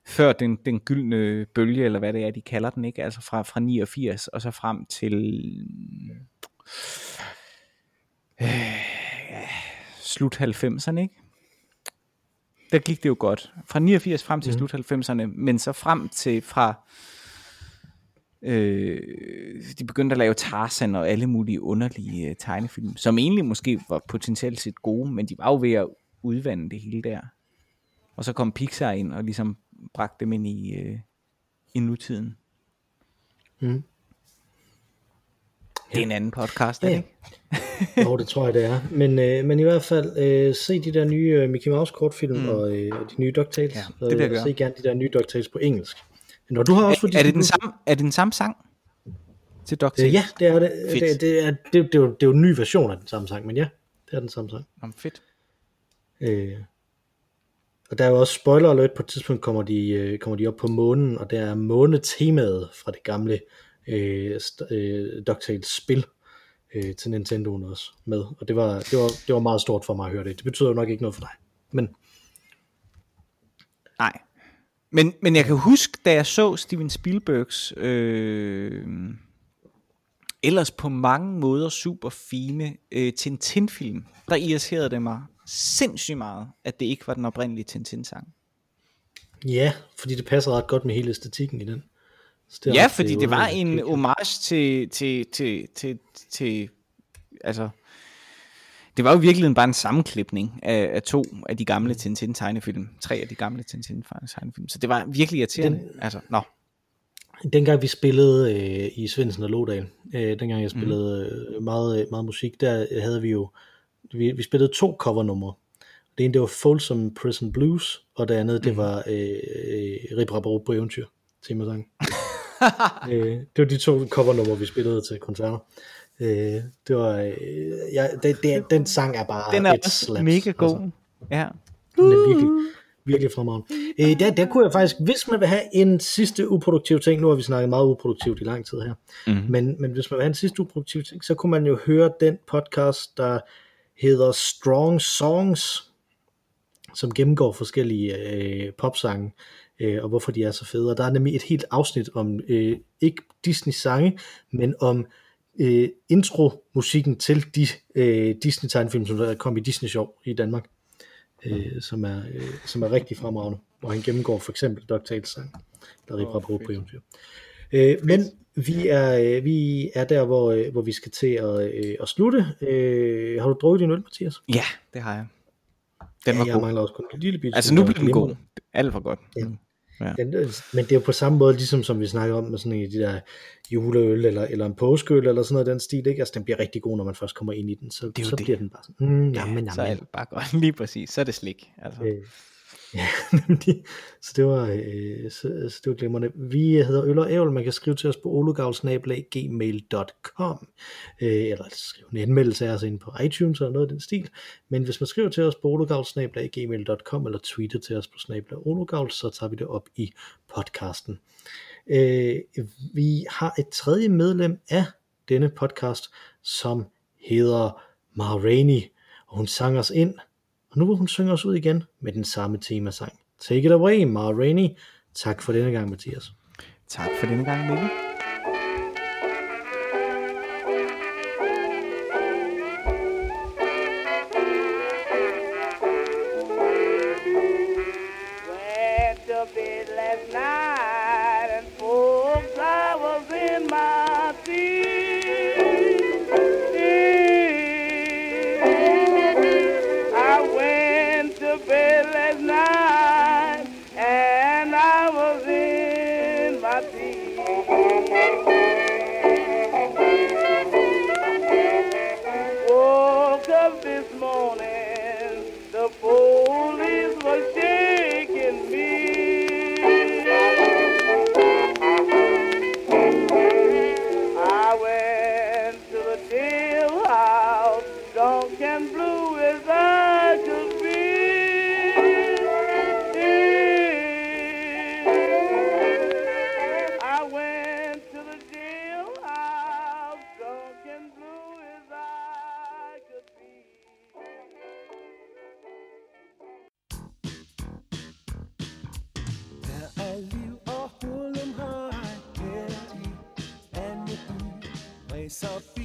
før den, den gyldne bølge, eller hvad det er, de kalder den, ikke? Altså fra, fra 89 og så frem til øh, ja, slut 90'erne, ikke? Der gik det jo godt. Fra 89 frem til mm. slut 90'erne, men så frem til fra øh, de begyndte at lave Tarzan og alle mulige underlige øh, tegnefilm, som egentlig måske var potentielt set gode, men de var jo ved at udvande det hele der. Og så kom Pixar ind og ligesom bragte dem ind i, øh, i nutiden.
Mm.
Det er en anden podcast, er
Ja,
det
ja.
ikke?
Jo, det tror jeg, det er. Men, øh, men i hvert fald, øh, se de der nye øh, Mickey Mouse kortfilm mm. og, øh, de nye DuckTales.
Ja, det vil jeg
og
gøre.
Se gerne de der nye DuckTales på engelsk. Når du har også
Er, er, det den samme, er det den samme sang? Til Dr.
Øh, ja, det er det.
Fedt.
Det, det, er, det, det, er jo, det er jo en ny version af den samme sang, men ja, det er den samme sang.
Om fedt.
Øh, og der er jo også spoiler alert, på et tidspunkt kommer de, øh, kommer de op på månen, og der er månetemaet fra det gamle øh, øh, DuckTales spil øh, til Nintendoen også med. Og det var, det, var, det var meget stort for mig at høre det. Det betyder jo nok ikke noget for dig. Men.
Men, men jeg kan huske, da jeg så Steven Spielbergs øh, ellers på mange måder super fine øh, Tintin-film, der irriterede det mig sindssygt meget, at det ikke var den oprindelige Tintin-sang.
Ja, fordi det passer ret godt med hele æstetikken i den.
Så det ja, fordi det, det var en homage til, til, til, til, til, altså, det var jo virkelig bare en sammenklipning af, af to af de gamle Tintin tegnefilm, tre af de gamle Tintin tegnefilm, så det var virkelig irriterende. Den, altså, nå.
Dengang vi spillede øh, i Svendsen og Lodal, øh, dengang jeg spillede mm. øh, meget, meget musik, der havde vi jo, vi, vi spillede to covernumre. Det ene det var Folsom Prison Blues, og det andet det mhm. var øh, øh, Rip Rap på eventyr, temasang. øh, det var de to covernumre, vi spillede til koncerter. Øh, det var, øh, ja, det, det, den sang er bare
Den er et slaps, mega god. Altså. Ja.
Den er virkelig, virkelig fremragende. Øh, der, der kunne jeg faktisk, hvis man vil have en sidste uproduktiv ting, nu har vi snakket meget uproduktivt i lang tid her, mm. men, men hvis man vil have en sidste uproduktiv ting, så kunne man jo høre den podcast, der hedder Strong Songs, som gennemgår forskellige øh, popsange, øh, og hvorfor de er så fede. Og der er nemlig et helt afsnit om, øh, ikke Disney-sange, men om øh, intro-musikken til de øh, Disney-tegnefilm, som der kom i Disney Show i Danmark, øh, som, er, øh, som er rigtig fremragende, hvor han gennemgår for eksempel DuckTales sang, der er oh, på eventyr. Øh, men vi er, øh, vi er der, hvor, øh, hvor vi skal til at, øh, at slutte. Øh, har du drukket din øl, Mathias?
Ja, det har jeg. Den var
ja, jeg god. mangler også kun en lille bit.
Altså nu bliver den god. Alt for godt. Ja.
Ja. Den, men det er jo på samme måde, ligesom som vi snakker om med sådan en af de der juleøl, eller, eller en påskeøl, eller sådan noget den stil, ikke? Altså den bliver rigtig god, når man først kommer ind i den, så, det så det. bliver den bare sådan, mm,
jamen, jamen. Så er det bare godt, lige præcis, så er det slik. Altså. Øh,
Ja, nemlig. Så det var, øh, så, så det var glimrende. Vi hedder Øl og Ævl. Man kan skrive til os på olugavl.gmail.com øh, eller skrive en anmeldelse af os ind på iTunes eller noget af den stil. Men hvis man skriver til os på olugavl.gmail.com eller tweeter til os på snabla olugavl, så tager vi det op i podcasten. Øh, vi har et tredje medlem af denne podcast, som hedder Mara Rainey, og hun sang os ind og nu vil hun synge os ud igen med den samme temasang. Take it away, Ma Rainey. Tak for denne gang, Mathias.
Tak for denne gang, Mikkel.
Solve the